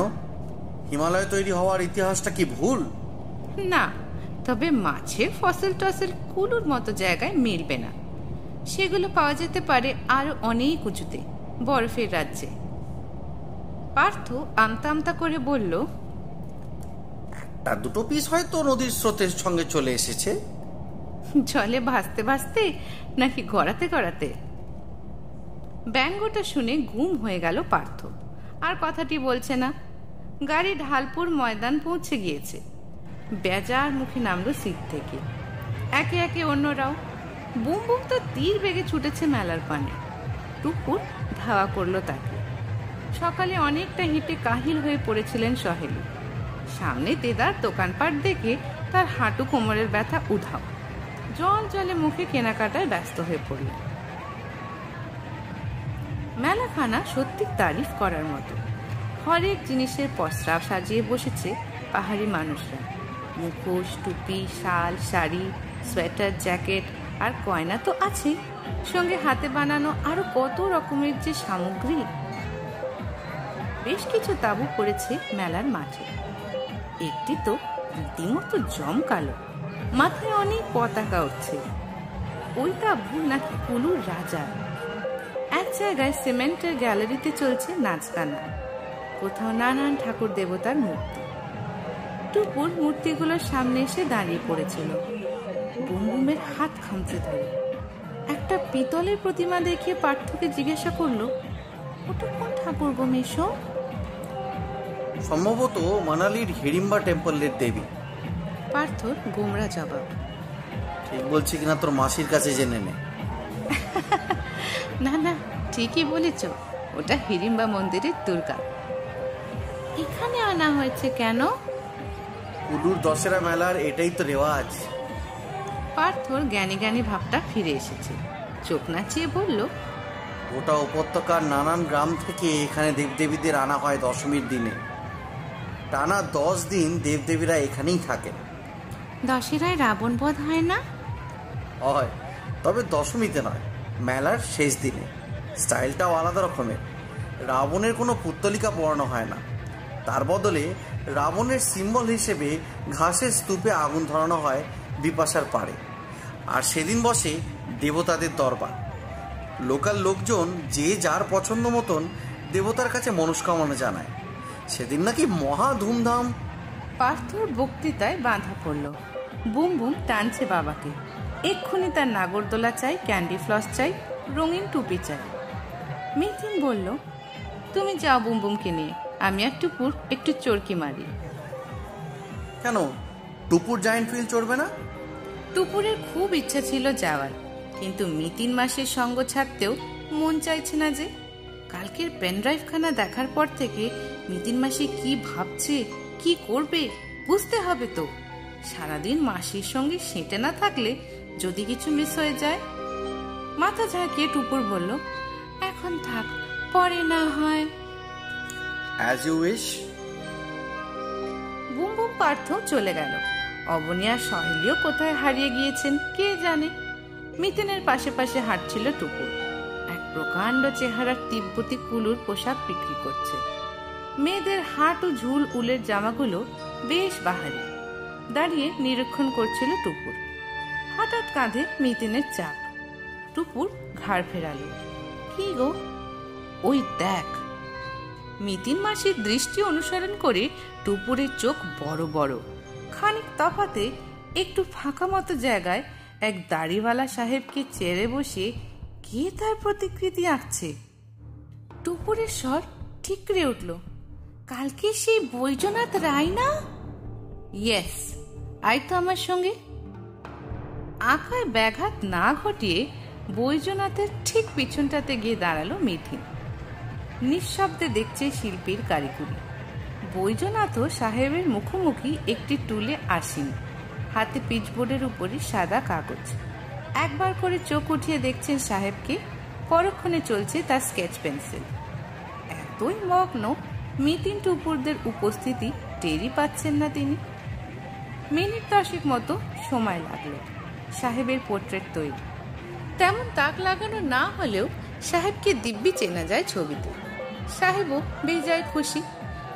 হিমালয় তৈরি হওয়ার ইতিহাসটা কি ভুল? না তবে মাছের ফসল টসল কুলুর মতো জায়গায় মিলবে না। সেগুলো পাওয়া যেতে পারে আরও অনেক উঁচুতে বরফের রাজ্যে। পার্থ আমতা আমতা করে বলল তার দুটো পিস হয়তো নদীর স্রোতের সঙ্গে চলে এসেছে। জলে ভাসতে ভাসতে নাকি গড়াতে গড়াতে? ব্যঙ্গটা শুনে গুম হয়ে গেল পার্থ। আর কথাটি বলছে না। গাড়ি ঢালপুর ময়দান পৌঁছে গিয়েছে। বেজার মুখে নামলো সিট থেকে। একে একে অন্যরাও। বুম বুম তো তীর বেগে ছুটেছে মেলার পানে। টুকুর ধাওয়া করল তাকে। সকালে অনেকটা হেঁটে কাহিল হয়ে পড়েছিলেন সহেলি। সামনে দেদার দোকানপাট দেখে তার হাঁটু কোমরের ব্যথা উধাও। জল জলে মুখে কেনাকাটায় ব্যস্ত হয়ে পড়লেন। মেলাখানা সত্যি তারিফ করার মতো। হরেক জিনিসের পসরা সাজিয়ে বসেছে পাহাড়ি মানুষরা। মুখোশ, টুপি, শাল, শাড়ি, সোয়েটার, জ্যাকেট আর কয়না তো আছেই। সঙ্গে হাতে বানানো আরও কত রকমের যে সামগ্রী। বেশ কিছু তাঁবু পড়েছে মেলার মাঠে। একটি তো রীতিমতো জমকালো, মাথায় অনেক পতাকা উঠছে। ওই তাঁবু নাকি কুলুর রাজা। এক জায়গায় সিমেন্টের গ্যালারিতে চলছে নাচ গানা কোথাও নানান ঠাকুর দেবতার মূর্তি। টুপুর মূর্তিগুলোর সামনে এসে দাঁড়িয়ে পড়েছিল। বুমবুমের হাত খামচে ধরে। একটা পিতলের প্রতিমা দেখিয়ে পার্থকে জিজ্ঞাসা করল, ওটা কোন ঠাকুর গো মেশো? সম্ভবত মানালির হিড়িম্বা টেম্পলের দেবী। পার্থর গোমরা জবাব। ঠিক বলছি কিনা তোর মাসির কাছে জেনে নে। <laughs> না না ঠিকই বলেছ। ওটা হিড়িম্বা মন্দিরের দুর্গা। এখানে আনা হয়েছে কেন? কুলুর দশেরা মেলার এটাই তো রেওয়াজ। পার্থর জ্ঞানী জ্ঞানী ভাবটা ফিরে এসেছে। চোখ নাচিয়ে বলল গোটা উপত্যকার নানান গ্রাম থেকে এখানে দেবদেবীদের আনা হয় দশমীর দিনে। টানা দশ দিন দেবদেবীরা এখানেই থাকেন। দশেরায় রাবণ বধ হয় না? হয় তবে দশমীতে নয় মেলার শেষ দিনে। স্টাইলটাও আলাদা রকমের। রাবণের কোনো পুত্তলিকা পড়ানো হয় না। তার বদলে রাবণের সিম্বল হিসেবে ঘাসের স্তূপে আগুন ধরানো হয় বিপাশার পাড়ে। আর সেদিন বসে দেবতাদের দরবার। লোকাল লোকজন যে যার পছন্দ মতন দেবতার কাছে মনস্কামনা জানায়। সেদিন নাকি মহা ধুমধাম। পার্থর বক্তৃতায় বাঁধা পড়ল। বুম বুম টানছে বাবাকে। এক্ষুনি তার নাগরদোলা চাই ক্যান্ডি ফ্লস চাই রঙিন টুপি চাই। মিথিন বলল তুমি যাও বুম বুমকে নিয়ে আমি আর টুপুর একটু চরকি মারি। কেন? টুপুর জায়েন্ট ফিল চড়বে না? টুপুরের খুব ইচ্ছা ছিল যাওয়ার কিন্তু মিতিন মাসের সঙ্গ ছাড়তেও মন চাইছে না যে কালকের পেনড্রাইভখানা দেখার পর থেকে মিতিন মাসি কি ভাবছে কি করবে বুঝতে হবে তো। সারাদিন মাসির সঙ্গে সেঁটে না থাকলে যদি কিছু মিস হয়ে যায়? মাথা ঝাঁকিয়ে টুপুর বলল এখন থাক পরে না হয়। As you wish Bumbum Partha চলে গেল। অবনী আর সহেলিও কোথায় হারিয়ে গিয়েছেন কে জানে? মিতেনের পাশে পাশে হাঁটছিল টুকুর প্রকাণ্ড চেহারার তিব্বতী কুলুর পোশাক বিক্রি করছে। মেয়েদের হাট ঝুল উলের জামাগুলো বেশ বাহারি। দাঁড়িয়ে নিরীক্ষণ করছিল টুপুর। হঠাৎ কাঁধে মিতিনের চাপ। টুপুর ঘাড় ফেরালো। কি গো? ওই দেখ। মিতিন মাসির দৃষ্টি অনুসরণ করে টুপুরের চোখ বড় বড়। খানিক তফাতে একটু ফাঁকা মতো জায়গায় এক দাড়িওয়ালা সাহেবকে চেড়ে বসে কে তার প্রতিকৃতি আঁকছে? টুপুরের স্বর ঠিকরে উঠল। কালকে সেই বৈজনাথ রায় না? ইয়েস আয় তো আমার সঙ্গে। আঁকায় ব্যাঘাত না ঘটিয়ে বৈজনাথের ঠিক পিছনটাতে গিয়ে দাঁড়াল মিথিন। নিঃশব্দে দেখছে শিল্পীর কারিগরি। বৈজনাথ সাহেবের মুখোমুখি একটি টুলে আসীন। হাতে পিচবোর্ডের উপরই সাদা কাগজ। একবার করে চোখ উঠিয়ে দেখছেন সাহেবকে, পরক্ষণে চলছে তার স্কেচ পেন্সিল। এতই মগ্ন, মিতিন টুপুরদের উপস্থিতি টেরই পাচ্ছেন না তিনি। মিনিট দশেক মতো সময় লাগল সাহেবের পোর্ট্রেট তৈরি। তেমন তাক লাগানো না হলেও সাহেবকে দিব্যি চেনা যায় ছবিতে। সাহেবও বেজায় খুশি।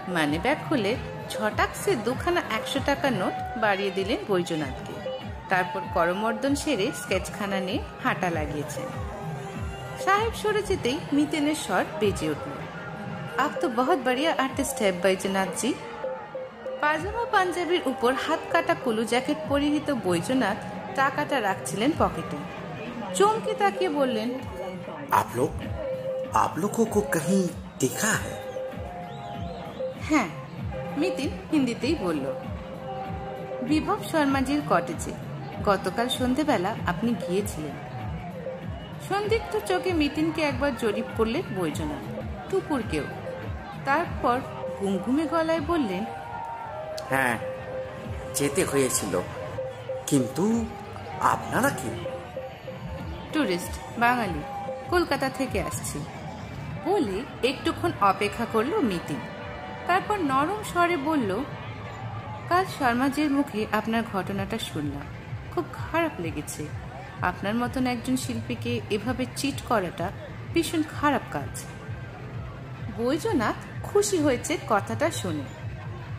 মানে ব্যাগ খুলে ছটাক্সে দুখানা একশো টাকার নোট বাড়িয়ে দিলেন বৈজনাথকে তারপর করমর্দন সেরে স্কেচখানা নিয়ে হাঁটা লাগিয়েছেন সাহেব সরে যেতেই মিতেনের স্বর বেজে উঠল আপ তো বহুত বড়িয়া আর্টিস্ট হ্যাঁ বৈজনাথ জি পাজামা পাঞ্জাবির উপর হাত কাটা কুলু জ্যাকেট পরিহিত বৈজনাথ টাকাটা রাখছিলেন পকেটে চমকে তাকিয়ে বললেন आप लोग आप लोगों को कहीं देखा है হ্যাঁ মিতিন হিন্দিতেই বলল বিভব শর্মাজির কটেজে গতকাল সন্ধেবেলা আপনি গিয়েছিলেন। সন্দিগ্ধ চোখে মিতিনকে একবার জরিপ করলেন বৈজনা টুকুরকেও। তারপর ঘুমঘুমে গলায় বললেন হ্যাঁ যেতে হয়েছিল কিন্তু আপনারা কি? টুরিস্ট বাঙালি কলকাতা থেকে আসছি। বলে একটুক্ষণ অপেক্ষা করল মিতিন। তারপর নরম স্বরে বলল কাল শর্মাজির মুখে আপনার ঘটনাটা শুনলাম। খুব খারাপ লেগেছে। আপনার মতন একজন শিল্পীকে এভাবে চিট করাটা ভীষণ খারাপ কাজ। বৈজনাথ খুশি হয়েছে কথাটা শুনে।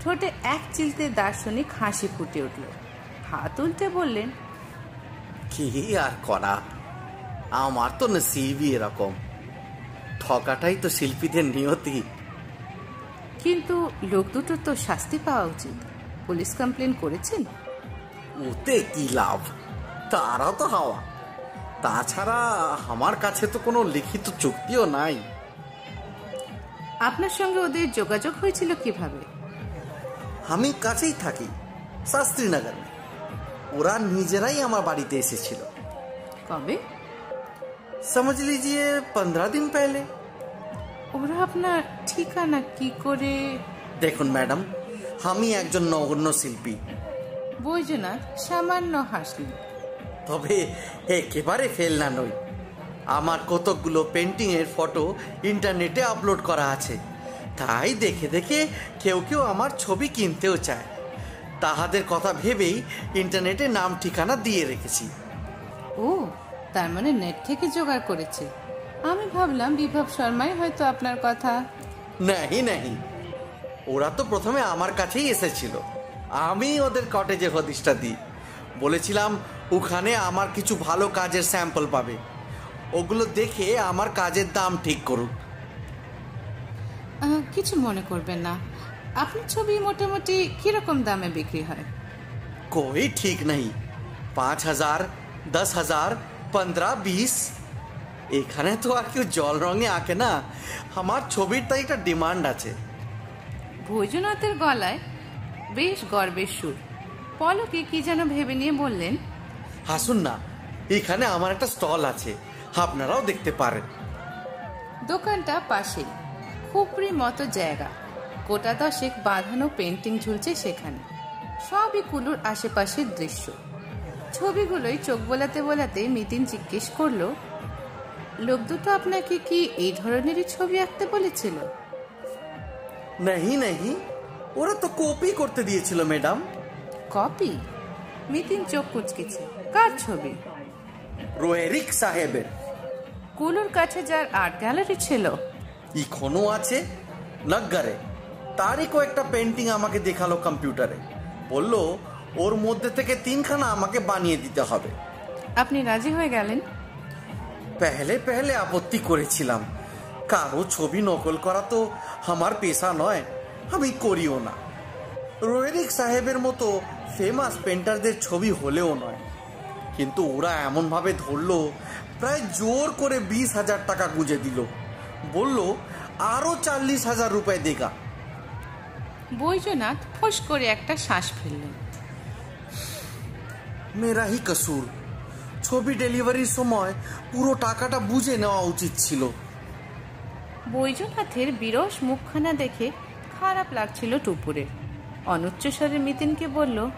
ঠোঁটে এক চিলতে দার্শনিক হাসি ফুটে উঠল। হাত উল্টে বললেন কি আর করা? আমার তো নসিবই এরকম। ঠকাটাই তো শিল্পীদের নিয়তি। কিন্তু লোক দুটোর তো শাস্তি পাওয়া উচিত। পুলিশ কমপ্লেন করেছেন? ওতে কি লাভ তারা তো হাওয়া তাছাড়া আমার কাছে তো কোনো লিখিত চুক্তিও নাই আপনার সঙ্গে ওদের যোগাযোগ হয়েছিল কিভাবে আমি কাছেই থাকি শাস্ত্রীনগরে ওরা নিজেরাই আমার বাড়িতে এসেছিল কবে समझ लीजिए पंद्रह दिन पहले ওরা আপনার ঠিকানা কি করে দেখুন ম্যাডাম আমি একজন নগণ্য শিল্পী বৈজনাথ সামান্য হাসলেন তবে একেবারে ফেল না নই। আমার কতকগুলো পেন্টিংয়ের ফটো ইন্টারনেটে আপলোড করা আছে। তাই দেখে দেখে কেউ কেউ আমার ছবি কিনতেও চায়। তাহাদের কথা ভেবেই ইন্টারনেটে নাম ঠিকানা দিয়ে রেখেছি। ও তার মানে নেট থেকে জোগাড় করেছে। আমি ভাবলাম বিভব শর্মাই হয়তো আপনার কথা। নাহি নাহি। ওরা তো প্রথমে আমার কাছেই এসেছিল। আমি ওদের কটেজে হদিশটা দিই। বলেছিলাম ওখানে আমার কিছু ভালো কাজের স্যাম্পল পাবে। ওগুলো দেখে আমার কাজের দাম ঠিক করুক কিছু মনে করবেন না। আপনি ছবি মোটামুটি কীরকম দামে বিক্রি হয়? কই ঠিক নাই। পাঁচ হাজার দশ হাজার পনেরো বিশ। এখানে তো আর কেউ জল রঙে আঁকে না। আমার ছবির তাই একটা ডিমান্ড আছে। ভোজনাথের গলায় বেশ গর্বের সুর। পলকে কি যেন ভেবে নিয়ে বললেন হাসুন না এখানে আমার একটা স্টল আছে আপনারাও দেখতে পারেন। দোকানটা পাশে খুপড়ি মতো জায়গা। গোটা দশেক বাঁধানো পেন্টিং ঝুলছে সেখানে। সবই কুলুর আশেপাশের দৃশ্য। ছবিগুলোই চোখ বোলাতে বোলাতে মিতিন জিজ্ঞেস করল লোক দুটো আপনাকে কি এই ধরনেরই ছবি আঁকতে বলেছিল? নাহি নাহি ওরা তো কপি করতে দিয়েছিল ম্যাডাম কপি মিতিন চোখ কুচকেছে। কার ছবি? রোয়েরিক সাহেবের। কুলুর কাছে যার আর্ট গ্যালারি ছিল। এখনও আছে নগ্গারে। তারই কয়েকটা পেন্টিং আমাকে দেখাল কম্পিউটারে বলল ওর মধ্যে থেকে তিনখানা আমাকে বানিয়ে দিতে হবে। আপনি রাজি হয়ে গেলেন? পেহলে পেহলে আপত্তি করেছিলাম। কারও ছবি নকল করা তো আমার পেশা নয়। আমি করিও না। রোয়েরিক সাহেবের মতো ফেমাস পেন্টারদের ছবি হলেও নয়। কিন্তু ওরা এমনভাবে ধরলো প্রায় জোর করে বিশ হাজার টাকা গুঁজে দিল। বলল আরও চাল্লিশ হাজার রুপায় দেগা। বৈজনাথ ফোস করে একটা শ্বাস ফেললেন। মেরাহি কসুর। ছবি ডেলিভারির সময় পুরো টাকাটা বুঝে নেওয়া উচিত ছিল। বৈজনাথের বিরস মুখখানা দেখে খারাপ লাগছিল টুপুরের অনুচ্চস্বরে মিতিনকে বলল,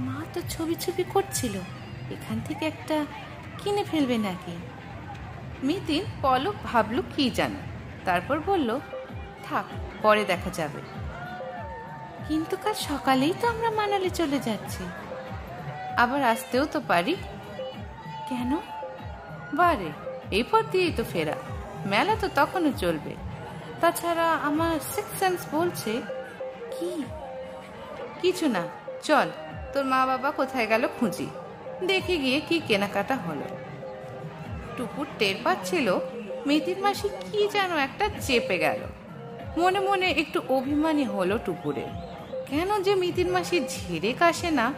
মা তো ছবি ছবি করছিল। এখান থেকে একটা কিনে ফেলবে নাকি? মিতিন পলক ভাবল, কি জানে? তারপর বলল, থাক, পরে দেখা যাবে। কিন্তু কাল সকালেই তো আমরা মানালি চলে যাচ্ছি। আবার আসতেও তো পারি। কেন? বারে এই পথ দিয়েই তো ফেরা। মেলা তো তখনও চলবে। তাছাড়া আমার সিক্স সেন্স বলছে কি? কিছু না, চল, তোর মা বাবা কোথায় গেল খুঁজি। দেখে গিয়ে কি কেনাকাটা হলো। টুকুর টের পাচ্ছিল মেথির মাসি কি যেন একটা চেপে গেল। মনে মনে একটু অভিমানী হলো টুকুরে কেন যে মিতির মাসি ঝেড়ে কাশে না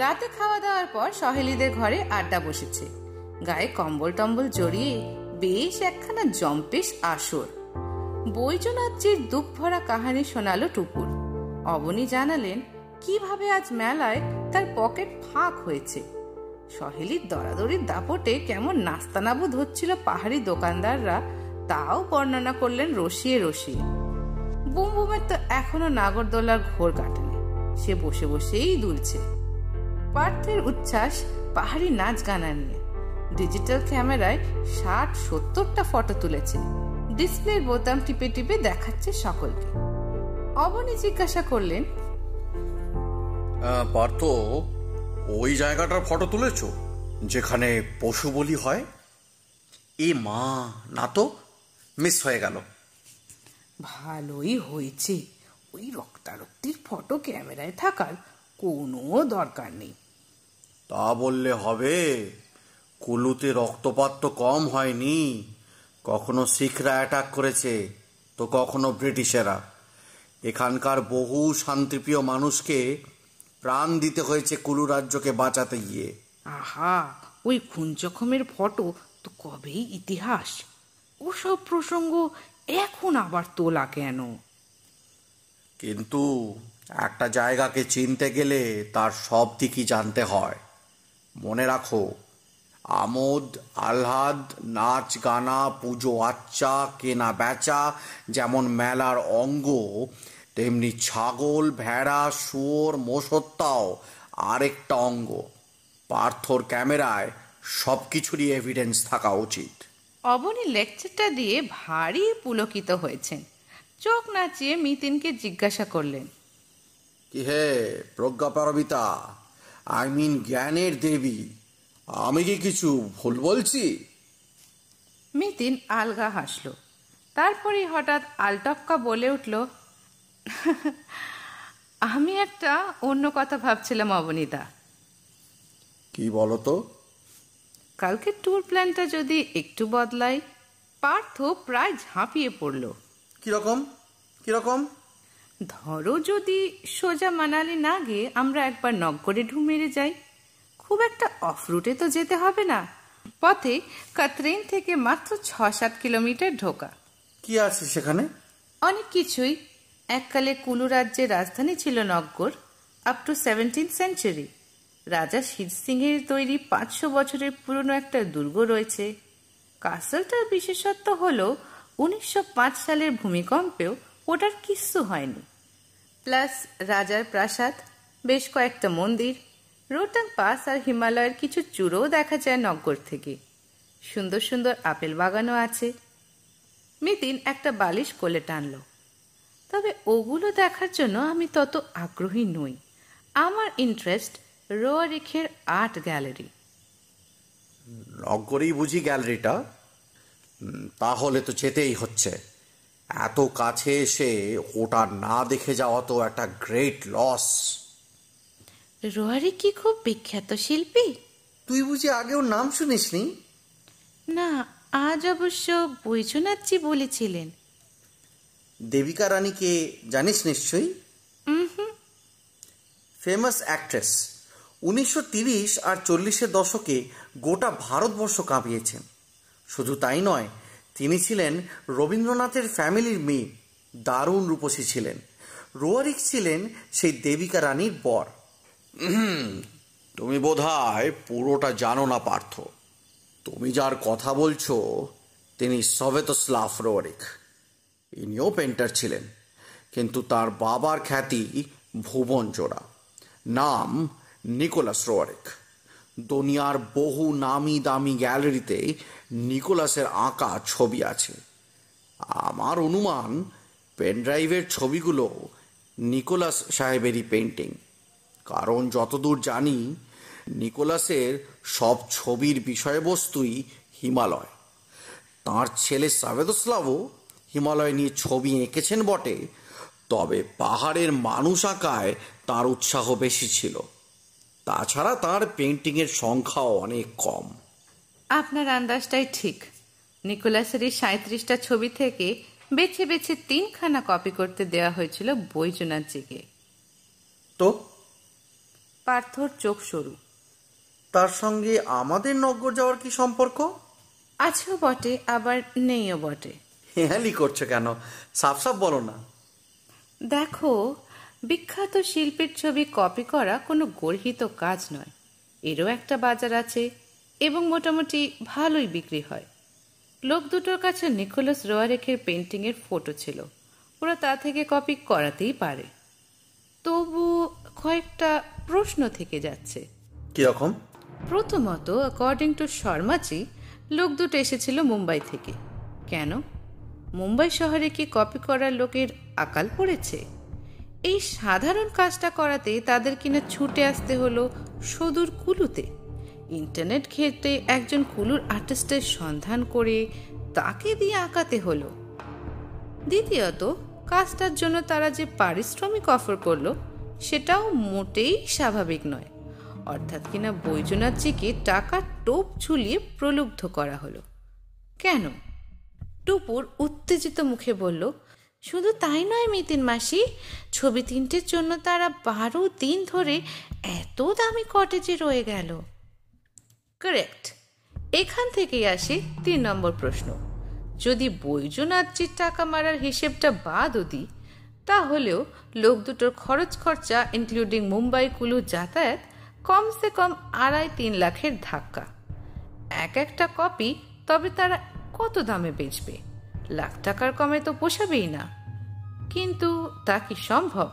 রাতে খাওয়া দাওয়ার পর সহেলিদের ঘরে আড্ডা বসেছে। গায়ে কম্বল টম্বল জড়িয়ে বেশ একখানা জম্পেশ আসর। বৈজনাথজির দুঃখ ভরা কাহানি শোনালো টুকুর। অবনী জানালেন, কীভাবে আজ মেলায় তার পকেট ফাঁক হয়েছে? সহেলির দরাদরির দাপটে কেমন নাস্তানাবুদ হচ্ছিল পাহাড়ি দোকানদাররা, তাও বর্ণনা করলেন রসিয়ে রসিয়ে। বুমবুমের তো এখনও নাগরদোলার ঘোর কাটেনি সে বসে বসেই দুলছে। পার্থের উচ্ছ্বাস পাহাড়ি নাচ গানা নিয়ে। ডিজিটাল ক্যামেরায় ষাট সত্তরটা ফটো তুলেছে। ডিসপ্লের বোতাম টিপে টিপে দেখাচ্ছে সকলকে। অবনী জিজ্ঞাসা করলেন পার্থ ওই জায়গাটার ফটো তুলেছ? যেখানে পশু বলি হয়? এ মা না তো মিস হয়ে গেল। ভালোই হয়েছে। ওই রক্তারক্তির ফটো ক্যামেরায় থাকার কোনো দরকার নেই। তা বললে হবে। কুলুতে রক্তপাত তো কম হয়নি। কখনো শিখরা অ্যাটাক করেছে তো কখনো ব্রিটিশেরা। এখানকার বহু শান্তিপ্রিয় মানুষকে প্রাণ দিতে হয়েছে কুলু রাজ্যকে বাঁচাতে গিয়ে। আহা ওই খুন জখমের ফটো তো কবেই ইতিহাস? ওসব প্রসঙ্গ এখন আবার তোলা কেন? কিন্তু একটা জায়গাকে চিনতে গেলে তার সব দিকই জানতে হয়। মনে রাখো আমোদ আহ্লাদ নাচ গানা পুজো আচ্চা কেনা বেচা যেমন মেলার অঙ্গ তেমনি ছাগল ভেড়া শুয়োর মোষত্তাও আরেকটা অঙ্গ। পার্থর ক্যামেরায় সব কিছুরই এভিডেন্স থাকা উচিত। অবনী লেকচারটা দিয়ে ভারী পুলকিত হয়েছেন। চোখ নাচিয়ে মিতিনকে জিজ্ঞাসা করলেন কি হে প্রজ্ঞা পারবিতা আই মিন জ্ঞানের দেবী। আমি কি কিছু ভুল বলছি? মিতিন আলগা হাসল। তারপরে হঠাৎ আলটপকা বলে উঠল আমি একটা অন্য কথা ভাবছিলাম অবনীতা। কি বলো তো কালকে ট্যুর প্ল্যানটা যদি একটু বদলাই পার্থ প্রায় ঝাঁপিয়ে পড়ল। কীরকম? কীরকম? ধরো যদি সোজা মানালি না গিয়ে আমরা একবার নগরে ঢু মেরে যাই। খুব একটা অফ রুটে তো যেতে হবে না। পথে কাতরেন থেকে মাত্র ছ সাত কিলোমিটার ঢোকা। কি আছে সেখানে? অনেক কিছুই। এককালে কুলু রাজ্যের রাজধানী ছিল Naggar up to seventeen century রাজা শির সিংহের তৈরি পাঁচশো বছরের পুরনো একটা দুর্গ রয়েছে। কাসলটার বিশেষত্ব হল উনিশশো পাঁচ সালের ভূমিকম্পেও ওটার কিচ্ছু হয়নি। প্লাস রাজার প্রাসাদ, বেশ কয়েকটা মন্দির রোটাং পাস আর হিমালয়ের কিছু চূড়োও দেখা যায় নগর থেকে। সুন্দর সুন্দর আপেল বাগানও আছে। মিতিন একটা বালিশ কোলে টানল। তবে ওগুলো দেখার জন্য আমি তত আগ্রহী নই। আমার ইন্টারেস্ট রোয়ারিখের আর্ট গ্যালারি নগরেই বুঝি গ্যালারিটা তাহলে তো যেতেই হচ্ছে। এত কাছে এসে ওটা না দেখে যাওয়া তো একটা গ্রেট লস রোয়ারি কি খুব বিখ্যাত শিল্পী? তুই বুঝি আগেও নাম শুনিসনি? না আজ অবশ্য বৈজনাথজি বলেছিলেন। দেবিকা রানীকে জানিস নিশ্চয়ই? ফেমাস অ্যাক্ট্রেস উনিশশো তিরিশ আর চল্লিশের দশকে গোটা ভারতবর্ষ কাঁপিয়েছেন। শুধু তাই নয় ছিলেন রবীন্দ্রনাথের ফ্যামিলির মেয়ে, দারুণ রূপসী ছিলেন। রোয়ারিক ছিলেন সেই দেবিকা রানীর বর। তুমি বোধহয় পুরোটা জানো না, পার্থ। তুমি যার কথা বলছো, তিনি সভেতস্লাভ রোয়ারিক। ইনিও পেন্টার ছিলেন, কিন্তু তার বাবার খ্যাতি ভুবন জোড়া নাম নিকোলাস রোয়ারিক। দুনিয়ার বহু নামি দামি গ্যালারিতে নিকোলাসের আঁকা ছবি আছে। আমার অনুমান, পেনড্রাইভের ছবিগুলো নিকোলাস সাহেবেরই পেন্টিং কারণ যতদূর জানি, নিকোলাসের সব ছবির বিষয়বস্তুই হিমালয়। তার ছেলে সাবেদস্লাভও হিমালয় নিয়ে ছবি এঁকেছেন বটে, তবে পাহাড়ের মানুষ আঁকায় তার উৎসাহ বেশি ছিল। তাছাড়া তার পেন্টিংয়ের সংখ্যাও অনেক কম। আপনার আন্দাজটাই ঠিক। নিকোলাসের এই সাঁত্রিশটা ছবি থেকে বেছে বেছে তিনখানা কপি করতে দেওয়া হয়েছিল বৈজনাথজিকে তো? পার্থর চোখ সরু। তার সঙ্গে আমাদের নগর যাওয়ার কি সম্পর্ক? আছেও বটে আবার নেইও বটে। হেয়ালি করছ কেন? সাফ সাফ বলো না। দেখো বিখ্যাত শিল্পীর ছবি কপি করা কোনো গর্হিত কাজ নয়। এরও একটা বাজার আছে এবং মোটামুটি ভালোই বিক্রি হয়। লোক দুটোর কাছে নিকোলাস রোয়ারেখের পেন্টিংয়ের ফটো ছিল। ওরা তা থেকে কপি করাতেই পারে। তবু কয়েকটা প্রশ্ন থেকে যাচ্ছে। কীরকম প্রথমত অ্যাকর্ডিং টু শর্মাজি লোক দুটো এসেছিল মুম্বাই থেকে। কেন? মুম্বাই শহরে কি কপি করার লোকের আকাল পড়েছে? এই সাধারণ কাজটা করাতে তাদের কিনা ছুটে আসতে হলো সদূর কুলুতে। ইন্টারনেট ঘেটে একজন কুলুর আর্টিস্টের সন্ধান করে তাকে দিয়ে আঁকাতে হলো। দ্বিতীয়ত, কাজটার জন্য তারা যে পারিশ্রমিক অফার করল, সেটাও মোটেই স্বাভাবিক নয়। অর্থাৎ কিনা বৈজনাথজিকে টাকা টোপ ঝুলিয়ে প্রলুব্ধ করা হলো। কেন? টুপুর উত্তেজিত মুখে বলল শুধু তাই নয়, মিতিন মাসি, ছবি তিনটের জন্য তারা বারো দিন ধরে এত দামি কটেজে রয়ে গেল। কারেক্ট এখান থেকেই আসে তিন নম্বর প্রশ্ন। যদি বৈজনাথজির টাকা মারার হিসেবটা বাদও দিই, তাহলেও লোক দুটোর খরচ খরচা ইনক্লুডিং মুম্বাই, কুলু যাতায়াত, কমসে কম আড়াই তিন লাখের ধাক্কা। এক একটা কপি তবে তারা কত দামে বেচবে? লাখ টাকার কমে তো পোষাবেই না। কিন্তু তা কি সম্ভব?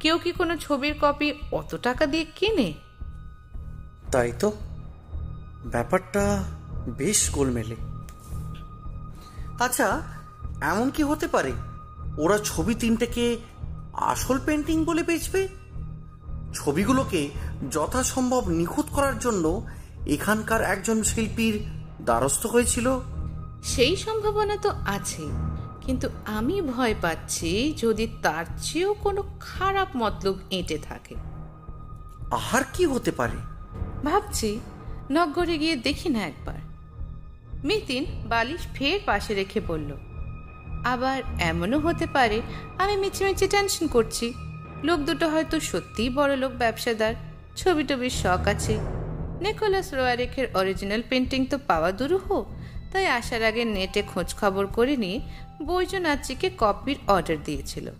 কেউ কি কোনো ছবির কপি অত টাকা দিয়ে কিনে? তাই তো। ব্যাপারটা বেশ গোলমেলে। আচ্ছা এমন কি হতে পারে? ওরা ছবি তিনটেকে আসল পেন্টিং বলে বেচবে? ছবিগুলোকে যথাসম্ভব নিখুঁত করার জন্য এখানকার একজন শিল্পীর দ্বারস্থ হয়েছিল। সেই সম্ভাবনা তো আছে। কিন্তু আমি ভয় পাচ্ছি যদি তার চেয়েও কোনো খারাপ মতলব এঁটে থাকে। আর কি হতে পারে? ভাবছি নগরে গিয়ে দেখি না একবার। মিতিন বালিশ ফের পাশে রেখে বলল আবার এমনও হতে পারে আমি মিছিমিছি টেনশন করছি। লোক দুটো হয়তো সত্যিই বড় লোক ব্যবসাদার ছবি টবির শখ আছে। নিকোলাস রোয়ারেখের অরিজিনাল পেন্টিং তো পাওয়া দুরূহ। তাই আসার আগে নেটে খোঁজ খবর করে নিয়ে বৈজনাথজিকে কপির অর্ডার দিয়েছিল।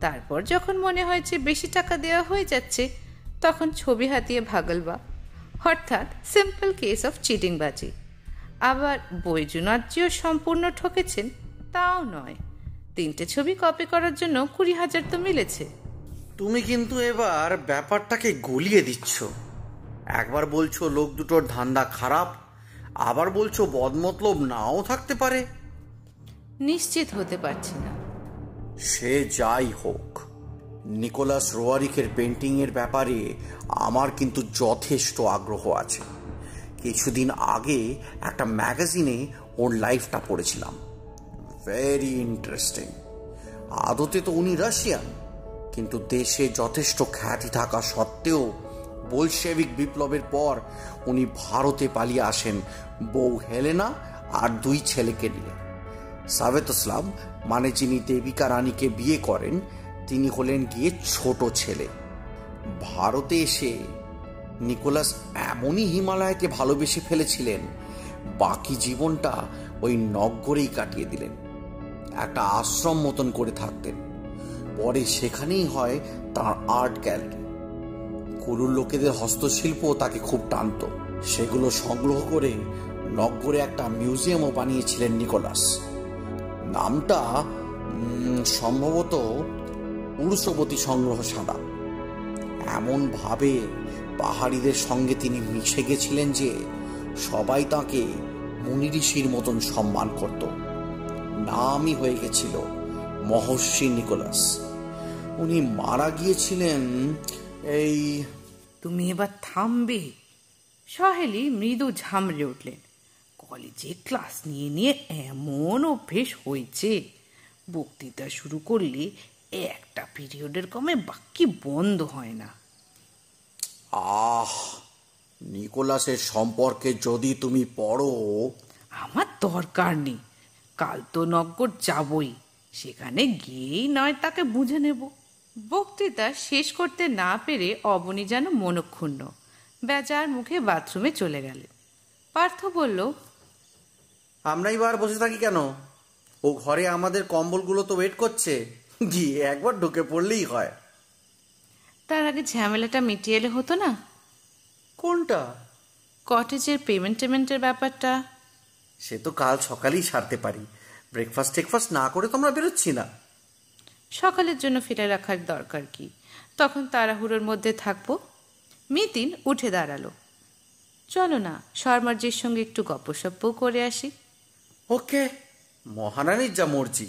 তারপর যখন মনে হয়েছে বেশি টাকা দেওয়া হয়ে যাচ্ছে, তখন ছবি হাতিয়ে ভাগলবা। অর্থাৎ সিম্পল কেস অফ চিটিংবাজি আবার বৈজনাথজিও সম্পূর্ণ ঠকেছেন, তাও নয়। তিনটে ছবি কপি করার জন্য কুড়ি হাজার তো মিলেছে। তুমি কিন্তু এবার ব্যাপারটাকে গলিয়ে দিচ্ছ। একবার বলছো লোক দুটোর ধান্দা খারাপ আবার বলছো বদমতলব নাও থাকতে পারে? নিশ্চিত হতে পারছি না। সে যাই হোক নিকোলাস রোয়ারিকের পেন্টিংয়ের ব্যাপারে আমার কিন্তু যথেষ্ট আগ্রহ আছে। কিছুদিন আগে একটা ম্যাগাজিনে ওর লাইফটা পড়েছিলাম। ভেরি ইন্টারেস্টিং আদতে তো উনি রাশিয়ান কিন্তু দেশে যথেষ্ট খ্যাতি থাকা সত্ত্বেও বলশেভিক বিপ্লবের পর উনি ভারতে পালিয়ে আসেন বউ হেলেনা আর দুই ছেলেকে নিয়ে। সাবেতসলাম মানে যিনি দেবিকা রানীকে বিয়ে করেন, তিনি হলেন গিয়ে ছোট ছেলে। ভারতে এসে নিকোলাস এমনই হিমালয়কে ভালোবেসে ফেলেছিলেন, বাকি জীবনটা ওই নগরেই কাটিয়ে দিলেন। একটা আশ্রম মতন করে থাকতেন। পরে সেখানেই হয় তার আর্ট গ্যালারি। কুরুর লোকেদের হস্তশিল্প তাকে খুব টানত। সেগুলো সংগ্রহ করে নগরে একটা মিউজিয়ামও বানিয়েছিলেন নিকোলাস। নামটা সম্ভবত উড়সবতী সংগ্রহশালা এমন ভাবে পাহাড়িদের সঙ্গে তিনি মিশে গেছিলেন যে সবাই তাকে মুনি ঋষির মতন সম্মান করত। নামই হয়ে গেছিল মহর্ষি নিকোলাস। উনি মারা গিয়েছিলেন এই তুমি এবার থামবে। সহেলি মৃদু ঝামড়ে উঠলেন। কলেজে ক্লাস নিয়ে নিয়ে এমন অভ্যেস হয়েছে। বক্তৃতা শুরু করলে একটা পিরিয়ডের কমে বাকি বন্ধ হয় না। আহ নিকোলাসের সম্পর্কে যদি তুমি পড়ো। আমার দরকার নেই। কাল তো নগর যাবই। সেখানে গিয়েই নয় তাকে বুঝে নেব। বক্তৃতা শেষ করতে না পেরে অবনী যেন মনক্ষুণ্ণ। বেজার মুখে বাথরুমে চলে গেলেন পার্থ বলল আমরাই বার বসে থাকি কেন? ও ঘরে আমাদের কম্বলগুলো তো ওয়েট করছে। গিয়ে একবার ঢুকে পড়লেই হয়। তার আগে ঝামেলাটা মিটিয়ে এলে হতো না? কোনটা? কটেজের পেমেন্ট টেমেন্টের ব্যাপারটা? সে তো কাল সকালেই সারতে পারি। ব্রেকফাস্ট টেকফাস্ট না করে তো আমরা বেরোচ্ছি না। সকালের জন্য ফিরে রাখার দরকার কি? তখন তাড়াহুড়োর মধ্যে থাকব। মিতিন উঠে দাঁড়াল। চলো না শর্মার্জির সঙ্গে একটু গপ্পসপ্পও করে আসি। ওকে মহারানীর যা মর্জি।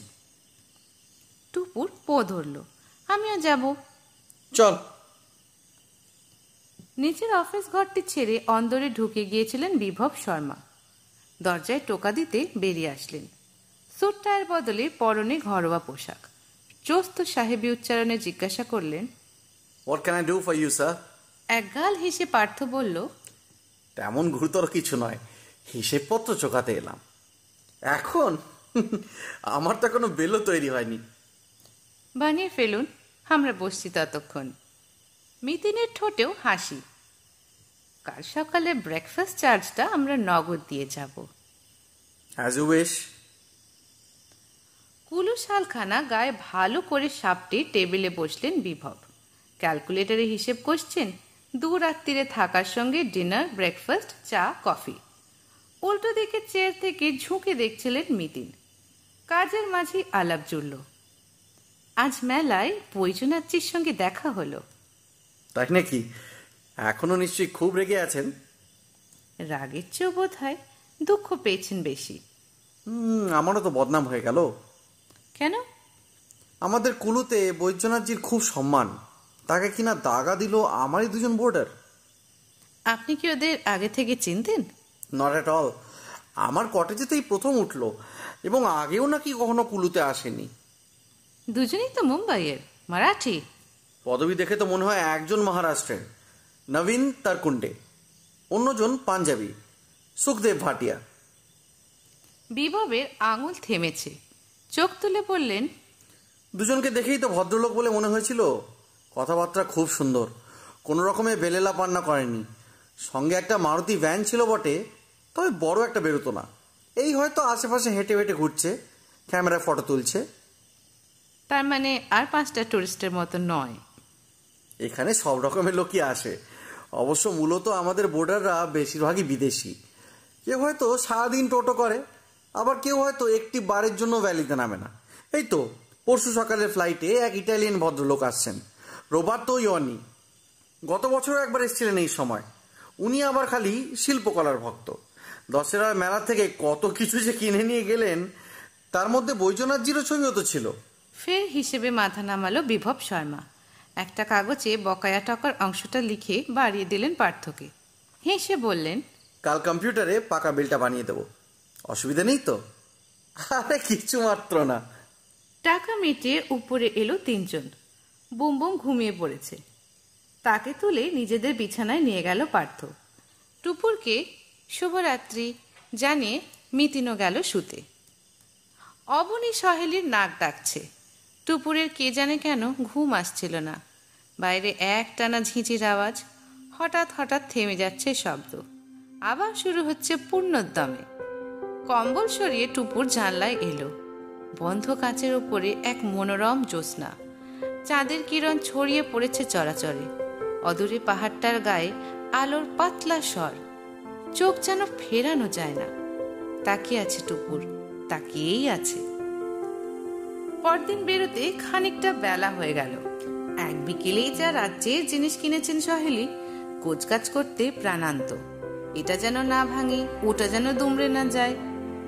টুপুর পো ধরল আমিও যাব। চল। নিজের অফিস ঘরটি ছেড়ে অন্দরে ঢুকে গিয়েছিলেন বিভব শর্মা। দরজায় টোকা দিতে বেরিয়ে আসলেন। স্যুট টায়ের বদলে পরনে ঘরোয়া পোশাক। চোস্ত সাহেবী উচ্চারণে জিজ্ঞাসা করলেন what can I do for you sir একগাল হেসে পার্থ বলল তেমন গুরুতর কিছু নয় হিসেবপত্র চোখাতে এলাম। এখন <laughs> আমার তো কোনো বেলও তৈরি হয়নি। বানিয়ে ফেলুন আমরা বসছি ততক্ষণ। মিতিনের ঠোঁটেও হাসি। কাল সকালে ব্রেকফাস্ট চার্জটা আমরা নগদ দিয়ে যাব। অ্যাজ ইউ উইশ কুলু শালখানা গায়ে ভালো করে সাপটি টেবিলে বসলেন বিভব। ক্যালকুলেটরে হিসেব করছেন দু রাত্রিরে থাকার সঙ্গে ডিনার ব্রেকফাস্ট চা কফি। উল্টো দিকে চেয়ার থেকে ঝুঁকে দেখছিলেন মিতিন। কাজের মাঝে আলাপ জুড়ল। আজ মেলায় বৈজনাথজির সঙ্গে দেখা হলো। তাই নাকি? এখনও নিশ্চয়ই খুব রেগে আছেন? রাগের চেয়েও বোধ হয় দুঃখ পেয়েছেন বেশি। হুম, আমারও তো বদনাম হয়ে গেল। কেন? আমাদের কুলুতে বৈদ্যনাথজির খুব সম্মান। তাকে কিনা দাগা দিল আমারই দুজন বোর্ডার আপনি কি ওদের আগে থেকে চিনতেন? নট অ্যাট অল আমার কটেজেতেই প্রথম উঠল এবং আগেও নাকি কখনো কুলুতে আসেনি। দুজনেই তো মুম্বাইয়ের মারাঠি। পদবি দেখে তো মনে হয় একজন মহারাষ্ট্রের। নবীন তারকুন্ডে অন্যজন পাঞ্জাবি সুখদেব ভাটিয়া। বিভবের আঙুল থেমেছে। চোখ তুলে বললেন দুজনকে দেখেই তো ভদ্রলোক বলে মনে হয়েছিল কথাবার্তা খুব সুন্দর। কোনো রকমে বেলেলা পান্না করেনি। সঙ্গে একটা মারুতি ভ্যান ছিল বটে তবে বড় একটা বেরোতো না। এই হয়তো আশেপাশে হেঁটে হেঁটে ঘুরছে ক্যামেরায় ফটো তুলছে। তার মানে আর পাঁচটা টুরিস্টের মতো নয়। এখানে সব রকমের লোকই আসে। অবশ্য মূলত আমাদের বোর্ডাররা বেশিরভাগই বিদেশি। কেউ হয়তো সারাদিন টোটো করে আবার কেউ হয়তো একটি বারের জন্য ভ্যালিতে নামে না। এই তো পরশু সকালের ফ্লাইটে এক ইটালিয়ান ভদ্রলোক আসছেন। রোবার্তো ইয়নি গত বছরও একবার এসেছিলেন এই সময়। উনি আবার খালি শিল্পকলার ভক্ত। দশেরার মেলা থেকে কত কিছু যে কিনে নিয়ে গেলেন তার মধ্যে বৈজনাথজিরও ছবিও তো ছিল। ফের হিসেবে মাথা নামালো বিভব শর্মা। একটা কাগজে বকায়া টাকার অংশটা লিখে বাড়িয়ে দিলেন পার্থকে। হেসে বললেন কাল কম্পিউটারে পাকা বিলটা বানিয়ে দেবো। অসুবিধা নেই তো? আরে কিছু মাত্র না। টাকা মিটিয়ে উপরে এলো তিনজন। বুম বুম ঘুমিয়ে পড়েছে। তাকে তুলে নিজেদের বিছানায় নিয়ে গেল পার্থ। টুপুরকে শুভরাত্রি জানিয়ে মিতিনও গেল শুতে। অবনী সহেলির নাক ডাকছে। টুপুরের কে জানে কেন ঘুম আসছিল না। বাইরে এক টানা ঝিঁচির আওয়াজ, হঠাৎ হঠাৎ থেমে যাচ্ছে শব্দ। আবার শুরু হচ্ছে পূর্ণোদ্যমে। কম্বল সরিয়ে টুপুর জানলায় এলো। বন্ধ কাঁচের ওপরে এক মনোরম জ্যোৎস্না। চাঁদের কিরণ ছড়িয়ে পড়েছে চরাচরে। অদূরে পাহাড়টার গায়ে আলোর পাতলা স্বর। চোখ যেন ফেরানো যায় না। তাকিয়ে আছে টুকুর। তাকিয়েই আছে। পরদিন বেরোতে খানিকটা বেলা হয়ে গেল। এক বিকেলেই যা রাজ্যে জিনিস কিনেছেন সহেলি কোচকাজ করতে প্রাণান্ত। এটা যেন না ভাঙে, ওটা যেন দুমড়ে না যায়।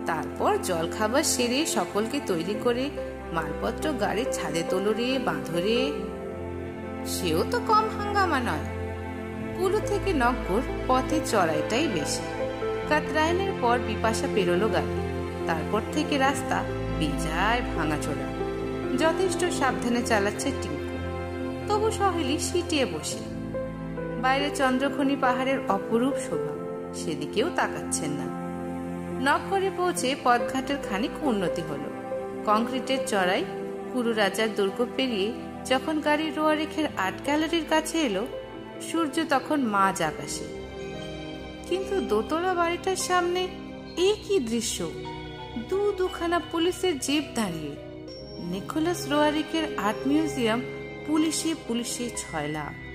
তারপর জল খাবার সেরে সকলকে তৈরি করে মালপত্র গাড়ির ছাদে তোলরে, বাঁধরে। সেও তো কম হাঙ্গামা নয়। কুলু থেকে নগর পথে চড়াইটাই বেশি। কাতরায়নের পর বিপাশা পেরোলো গাড়ি। তারপর থেকে রাস্তা বেজায় ভাঙাচোরা। যথেষ্ট সাবধানে চালাচ্ছে টিঙ্কু তবু সহেলি সিটিয়ে বসে। বাইরে চন্দ্রখনি পাহাড়ের অপরূপ শোভা। সেদিকেও তাকাচ্ছেন না। নগরে পৌঁছে পথঘাটের খানিক উন্নতি হলো। কংক্রিটের চড়াই, কুরু রাজার দুর্গ পেরিয়ে যখন গাড়ি রোয়া রেখের আর্ট গ্যালারির কাছে এলো, সূর্য তখন মাঝ আকাশে। কিন্তু দোতলা বাড়িটার সামনে এ কি দৃশ্য। দু দুখানা পুলিশের জিপ দাঁড়িয়ে। নিকোলাস রোয়ারিকের আর্ট মিউজিয়াম পুলিশে পুলিশে ছয়লা।